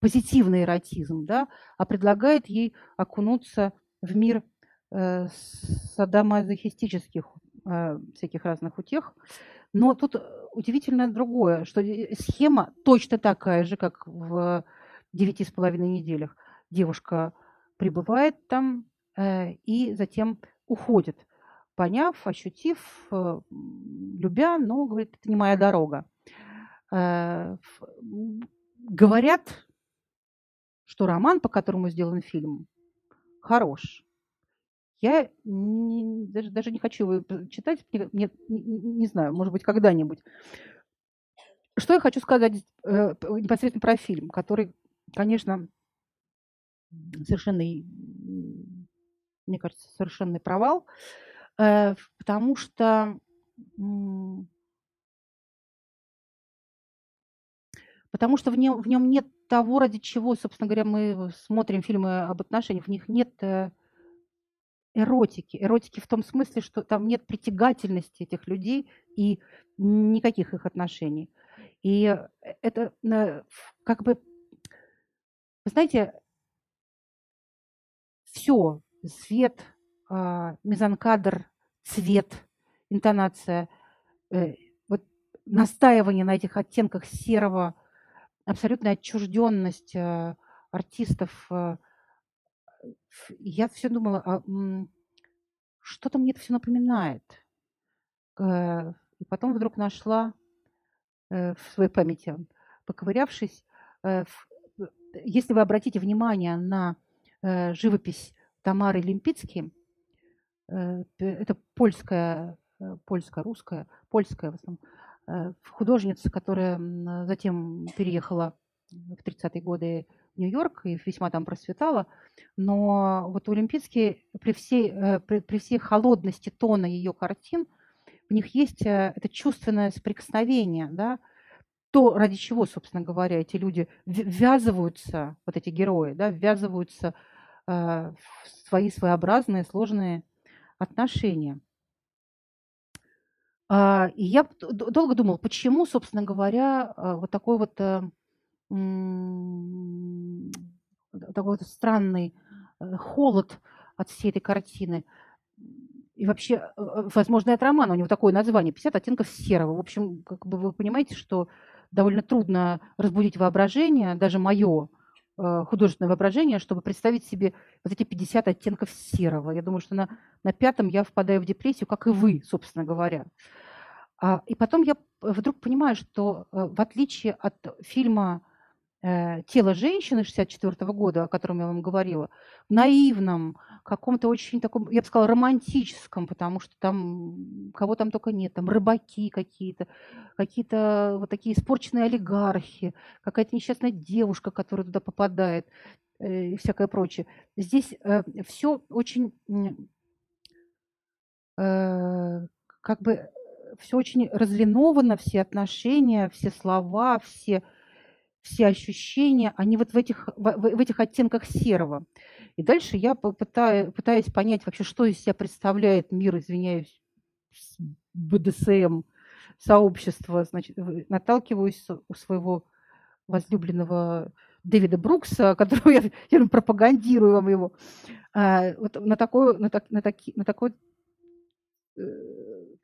S2: позитивный эротизм, да, а предлагает ей окунуться в мир садомазохистических всяких разных утех, но тут э, удивительно другое, что схема точно такая же, как в девяти с половиной неделях. Девушка прибывает там э, и затем уходит, поняв, ощутив, э, любя, но, говорит, это не моя дорога. Э, говорят, что роман, по которому сделан фильм, хорош. Я не, даже, даже не хочу его читать, мне, не, не знаю, может быть, когда-нибудь. Что я хочу сказать э, непосредственно про фильм, который, конечно, совершенно, мне кажется, совершенный провал, э, потому что потому что в нем, в нем нет того, ради чего, собственно говоря, мы смотрим фильмы об отношениях, в них нет э, эротики. Эротики в том смысле, что там нет притягательности этих людей и никаких их отношений. И э, это э, как бы, вы знаете, все, свет, а, мизанкадр, цвет, интонация, э, вот настаивание на этих оттенках серого, абсолютная отчужденность артистов – я все думала, а, что-то мне это все напоминает. Э, и потом вдруг нашла э, в своей памяти, поковырявшись, э, если вы обратите внимание на живопись Тамары Лимпицки, это польская, польско-русская, польская в основном, художница, которая затем переехала в 30-е годы Нью-Йорк и весьма там процветала. Но вот Олимпийские, при всей, э, при, при всей холодности тона ее картин, в них есть э, это чувственное соприкосновение, да, то, ради чего, собственно говоря, эти люди ввязываются, вот эти герои, да, ввязываются э, в свои своеобразные, сложные отношения. А, и я долго думала, почему, собственно говоря, вот такой вот такой вот странный э, холод от всей этой картины. И вообще, э, э, возможно, это роман, у него такое название, 50 оттенков серого. В общем, как бы вы понимаете, что довольно трудно разбудить воображение, даже мое художественное воображение, чтобы представить себе вот эти 50 оттенков серого. Я думаю, что на, на пятом я впадаю в депрессию, как и вы, собственно говоря. А, и потом я вдруг понимаю, что в отличие от фильма Э, тело женщины 64 года, о котором я вам говорила, наивном, каком-то очень таком, я бы сказала, романтическом, потому что там, кого там только нет, там рыбаки какие-то, какие-то вот такие испорченные олигархи, какая-то несчастная девушка, которая туда попадает э, и всякое прочее. Здесь э, все очень, как бы, все очень разлиновано, все отношения, все слова, все все ощущения, они вот в этих, в, в этих оттенках серого. И дальше я попытаюсь, пытаюсь понять вообще, что из себя представляет мир, извиняюсь, БДСМ, сообщество, значит, наталкиваюсь у своего возлюбленного Дэвида Брукса, которого я, я пропагандирую вам его, а, вот на такой, на, так, на, таки, на такой э,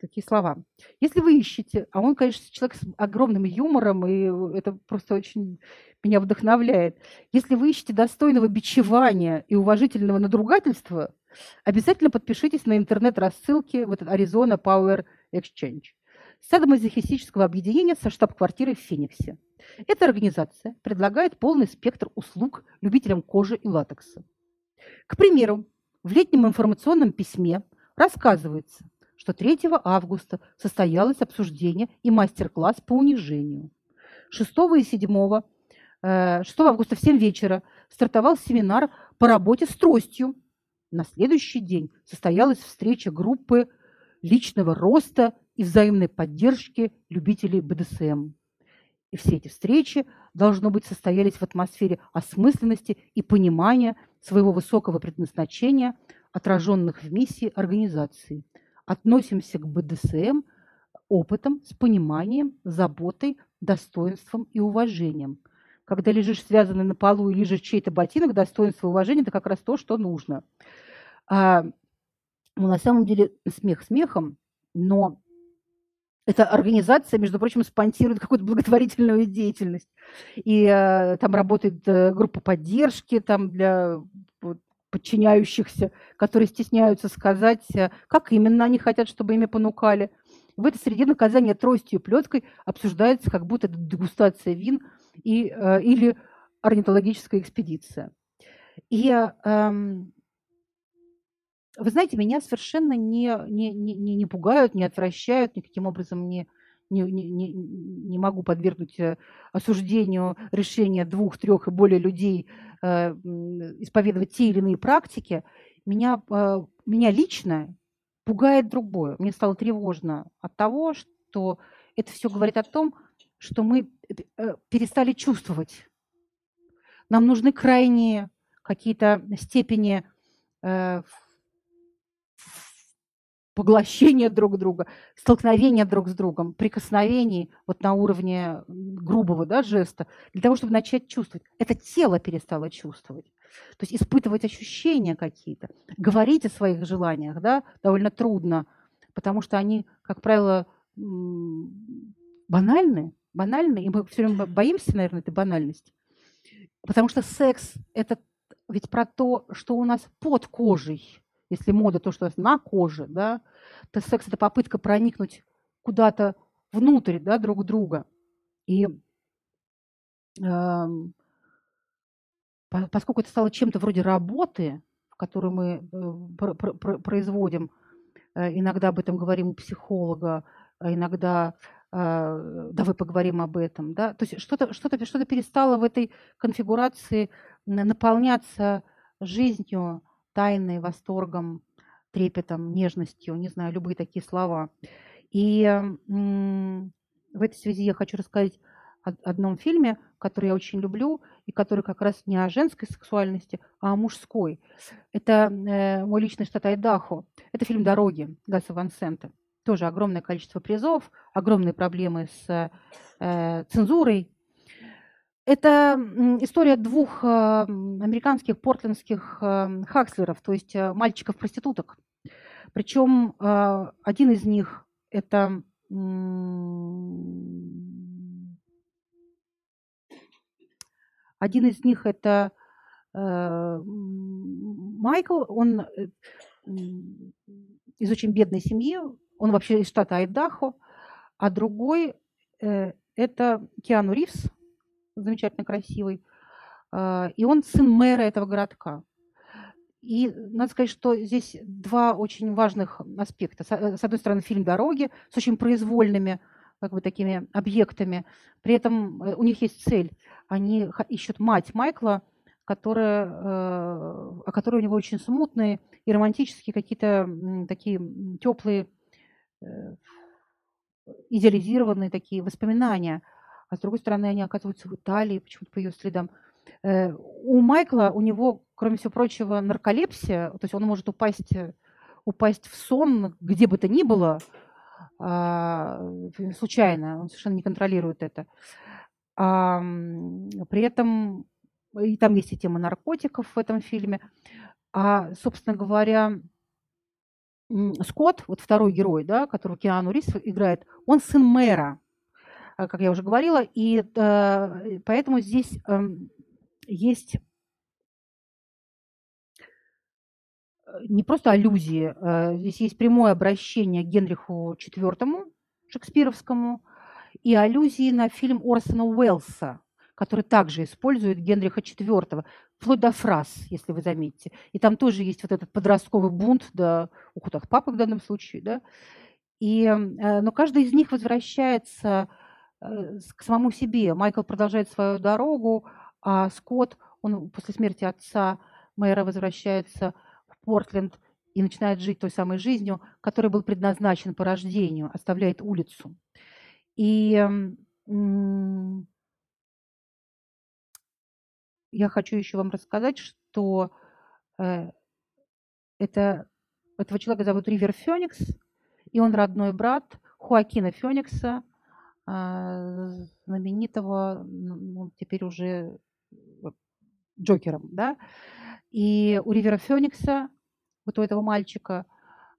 S2: такие слова. Если вы ищете, а он, конечно, человек с огромным юмором, и это просто очень меня вдохновляет. Если вы ищете достойного бичевания и уважительного надругательства, обязательно подпишитесь на интернет-рассылки в этот Arizona Power Exchange садомазохистического объединения со штаб-квартирой в Фениксе. Эта организация предлагает полный спектр услуг любителям кожи и латекса. К примеру, в летнем информационном письме рассказывается, что 3 августа состоялось обсуждение и мастер-класс по унижению. 6 и 7, 6 э, августа в 7 вечера стартовал семинар по работе с тростью. На следующий день состоялась встреча группы личного роста и взаимной поддержки любителей БДСМ. И все эти встречи, должно быть, состоялись в атмосфере осмысленности и понимания своего высокого предназначения, отраженных в миссии организации. Относимся к БДСМ опытом, с пониманием, заботой, достоинством и уважением. Когда лежишь связанный на полу и лежишь чей-то ботинок, достоинство и уважение – это как раз то, что нужно. А, ну, на самом деле смех смехом, но эта организация, между прочим, спонсирует какую-то благотворительную деятельность. И э, там работает э, группа поддержки там для вот, подчиняющихся, которые стесняются сказать, э, как именно они хотят, чтобы ими понукали. В этой среде наказание тростью и плеткой обсуждается, как будто это дегустация вин и, э, или орнитологическая экспедиция. И э, вы знаете, меня совершенно не, не, не, не пугают, не отвращают, никаким образом не, не, не, не могу подвергнуть э, осуждению решения двух, трех и более людей э, исповедовать те или иные практики. Меня, э, меня лично пугает другое. Мне стало тревожно от того, что это все говорит о том, что мы перестали чувствовать. Нам нужны крайние какие-то степени поглощения друг друга, столкновения друг с другом, прикосновений вот на уровне грубого да, жеста, для того, чтобы начать чувствовать. Это тело перестало чувствовать. То есть испытывать ощущения какие-то, говорить о своих желаниях да, довольно трудно, потому что они, как правило, банальны, банальны, и мы все время боимся, наверное, этой банальности. Потому что секс – это ведь про то, что у нас под кожей, если мода то, что на коже, да, то секс – это попытка проникнуть куда-то внутрь да, друг друга. И э, поскольку это стало чем-то вроде работы, которую мы э, производим, э, иногда об этом говорим у психолога, а иногда э, давай поговорим об этом, да, то есть что-то что -то, что -то перестало в этой конфигурации наполняться жизнью, тайной, восторгом, трепетом, нежностью, не знаю, любые такие слова. И в этой связи я хочу рассказать о одном фильме, который я очень люблю, и который как раз не о женской сексуальности, а о мужской. Это э, мой личный штат Айдахо. Это фильм «Дороги» Гаса Ван Сента. Тоже огромное количество призов, огромные проблемы с э, цензурой, это история двух а, американских портлендских а, хакслеров, то есть а, мальчиков-проституток. Причем один из них это один из них это Майкл, он э, из очень бедной семьи, он вообще из штата Айдахо, а другой э, это Киану Ривз, замечательно красивый. А, и он сын мэра этого городка. И надо сказать, что здесь два очень важных аспекта. С одной стороны, фильм «Дороги» с очень произвольными как бы такими объектами. При этом э, у них есть цель. Они ищут мать Майкла, которая, э, о которой у него очень смутные и романтические какие-то такие теплые, э, идеализированные такие воспоминания – а с другой стороны они оказываются в Италии, почему-то по ее следам. Э, у Майкла, у него, кроме всего прочего, нарколепсия, то есть он может упасть, упасть в сон где бы то ни было, а, случайно, он совершенно не контролирует это. При этом и там есть и тема наркотиков в этом фильме. А, собственно говоря, Скотт, вот второй герой, да, которого Киану Ривз играет, он сын мэра, как я уже говорила, и э, поэтому здесь э, есть э, не просто аллюзии, э, здесь есть прямое обращение к Генриху IV шекспировскому и аллюзии на фильм Орсона Уэллса который также использует Генриха IV, вплоть до фраз, если вы заметите. И там тоже есть вот этот подростковый бунт, да, ухудах папы в данном случае, да. И, э, но каждый из них возвращается э, к самому себе. Майкл продолжает свою дорогу, а Скотт, он после смерти отца мэра возвращается в Портленд и начинает жить той самой жизнью, которая был предназначен по рождению, оставляет улицу. И я хочу еще вам рассказать, что э, это, этого человека зовут Ривер Феникс, и он родной брат Хуакина Феникса, э, знаменитого, ну, теперь уже Джокером, да. И у Ривера Феникса, вот у этого мальчика,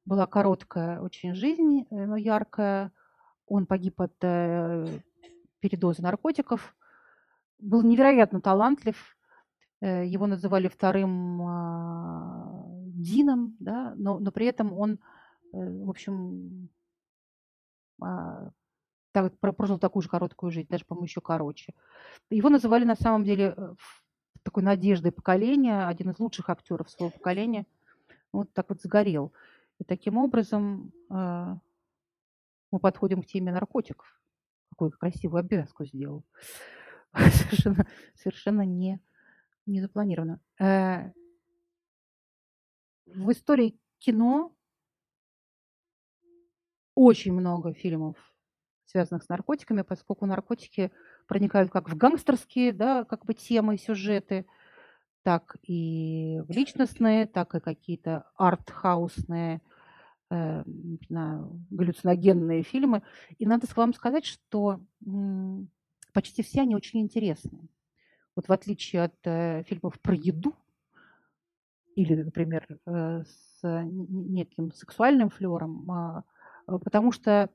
S2: была короткая очень жизнь, э, но яркая. Он погиб от э, передоза наркотиков. Был невероятно талантлив, Э, его называли вторым а, Дином, да, но, но при этом он, в общем, а, так, прожил такую же короткую жизнь, даже, по-моему, еще короче. Его называли на самом деле э, такой надеждой поколения, один из лучших актеров своего поколения. Вот так вот сгорел. И таким образом а, мы подходим к теме наркотиков. Какую красивую обвязку сделал. совершенно, совершенно не не запланировано. Э, в истории кино очень много фильмов, связанных с наркотиками, поскольку наркотики проникают как в гангстерские, да, как бы темы, сюжеты, так и в личностные, так и какие-то арт-хаусные, э, знаю, галлюциногенные фильмы. И надо вам сказать, что почти все они очень интересные. Вот в отличие от э, фильмов про еду или, например, э, с неким сексуальным флером, а, потому что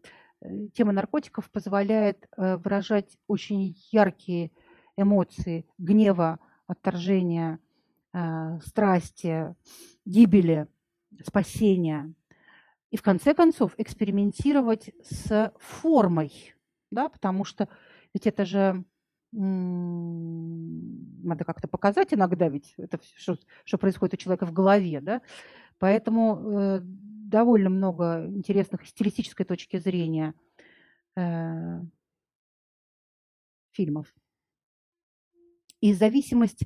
S2: тема наркотиков позволяет э, выражать очень яркие эмоции гнева, отторжения, э, страсти, гибели, спасения. И в конце концов экспериментировать с формой, да, потому что ведь это же надо как-то показать иногда, ведь это что, что происходит у человека в голове, да, поэтому э, довольно много интересных стилистической точки зрения э, фильмов. И зависимость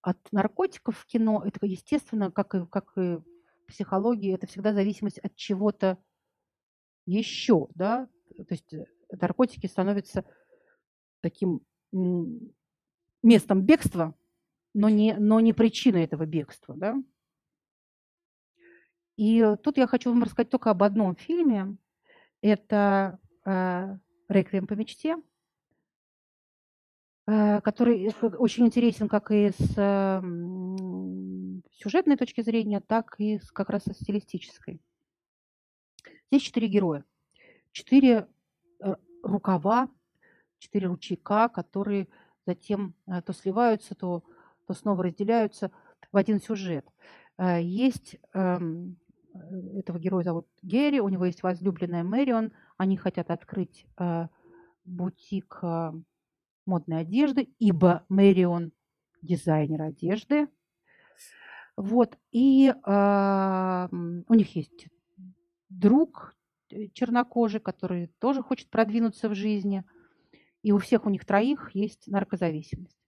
S2: от наркотиков в кино, это, естественно, как и, как и в психологии, это всегда зависимость от чего-то еще, да, то есть э, наркотики становятся таким местом бегства, но не, но не причиной этого бегства. Да? И тут я хочу вам рассказать только об одном фильме. Это э, «Реквием по мечте», э, который очень интересен как и с э, сюжетной точки зрения, так и с, как раз и стилистической. Здесь четыре героя, четыре э, рукава четыре ручейка, которые затем э, то сливаются, то, то снова разделяются в один сюжет. Э, есть эм, э, этого героя зовут Герри, у него есть возлюбленная Мэрион, они хотят открыть бутик модной одежды, ибо Мэрион дизайнер одежды. Вот, и э, у них есть друг чернокожий, который тоже хочет продвинуться в жизни – и у всех у них троих есть наркозависимость,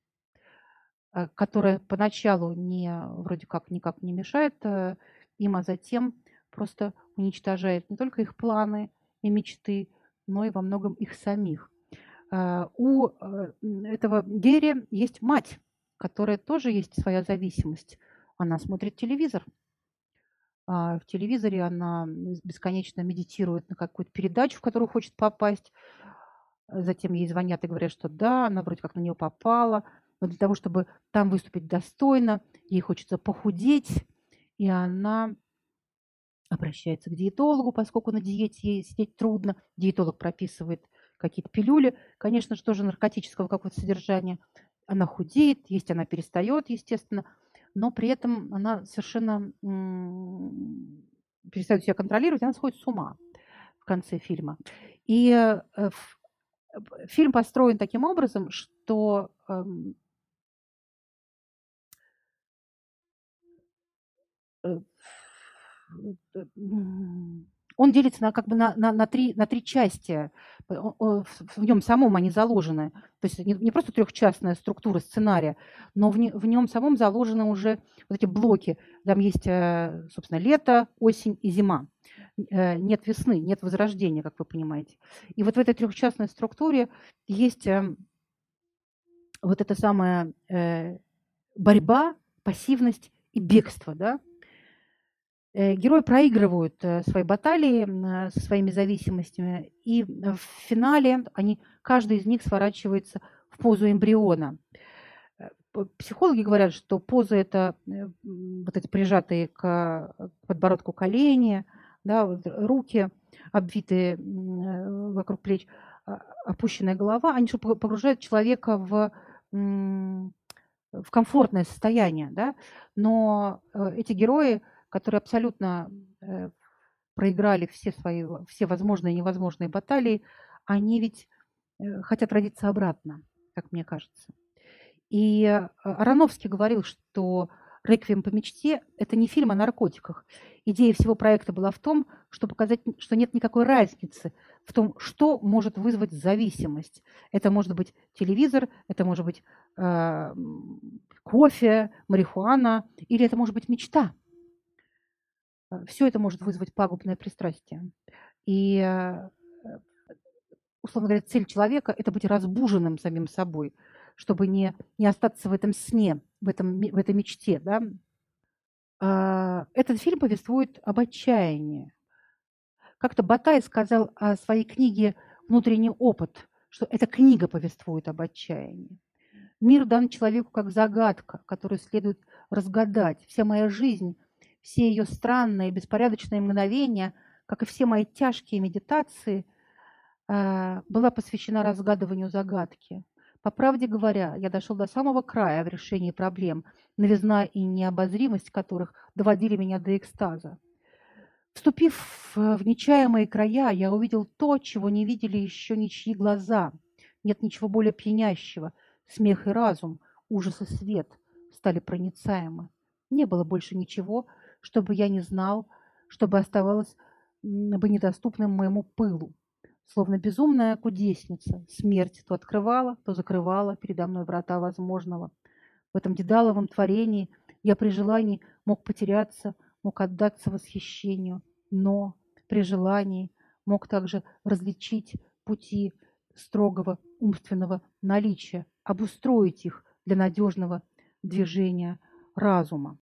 S2: э, которая поначалу не, вроде как никак не мешает э, им, а затем просто уничтожает не только их планы и мечты, но и во многом их самих. Э, у этого Герри есть мать, которой тоже есть своя зависимость. Она смотрит телевизор. А в телевизоре она бесконечно медитирует на какую-то передачу, в которую хочет попасть. Затем ей звонят и говорят, что да, она вроде как на нее попала. Но для того, чтобы там выступить достойно, ей хочется похудеть. И она обращается к диетологу, поскольку на диете ей сидеть трудно. Диетолог прописывает какие-то пилюли, конечно же, тоже наркотического какого-то содержания. Она худеет, есть она перестает, естественно, но при этом она совершенно перестает себя контролировать, она сходит с ума в конце фильма. И э, фильм построен таким образом, что он делится на, как бы на, на, на, три, на три части. В нем самом они заложены. То есть не, не просто трехчастная структура сценария, но в, не, в нем самом заложены уже вот эти блоки. Там есть, э, собственно, лето, осень и зима. Э, нет весны, нет возрождения, как вы понимаете. И вот в этой трехчастной структуре есть э, вот эта самая борьба, пассивность и бегство, да, Э, герои проигрывают э, свои баталии э, со своими зависимостями, и в финале они, каждый из них сворачивается в позу эмбриона. Психологи говорят, что поза – это вот эти прижатые к подбородку колени, да, вот руки, обвитые вокруг плеч, а, опущенная голова, они что погружают человека в, в комфортное состояние. Да? Но эти герои – которые абсолютно э, проиграли все свои, все возможные и невозможные баталии, они ведь э, хотят родиться обратно, как мне кажется. И э, Ароновский говорил, что «Реквием по мечте» – это не фильм о наркотиках. Идея всего проекта была в том, чтобы показать, что нет никакой разницы в том, что может вызвать зависимость. Это может быть телевизор, это может быть э, кофе, марихуана, или это может быть мечта – Все это может вызвать пагубное пристрастие. И, э, условно говоря, цель человека – это быть разбуженным самим собой, чтобы не, не остаться в этом сне, в, этом, в этой мечте. Да? А, этот фильм повествует об отчаянии. Как-то Батай сказал о своей книге «Внутренний опыт», что эта книга повествует об отчаянии. Мир дан человеку как загадка, которую следует разгадать. Вся моя жизнь все ее странные, беспорядочные мгновения, как и все мои тяжкие медитации, э, была посвящена разгадыванию загадки. По правде говоря, я дошел до самого края в решении проблем, новизна и необозримость которых доводили меня до экстаза. Вступив в нечаемые края, я увидел то, чего не видели еще ничьи глаза. Нет ничего более пьянящего. Смех и разум, ужас и свет стали проницаемы. Не было больше ничего, чтобы я не знал, чтобы оставалось бы недоступным моему пылу. Словно безумная кудесница, смерть то открывала, то закрывала передо мной врата возможного. В этом дедаловом творении я при желании мог потеряться, мог отдаться восхищению, но при желании мог также различить пути строгого умственного наличия, обустроить их для надежного движения разума.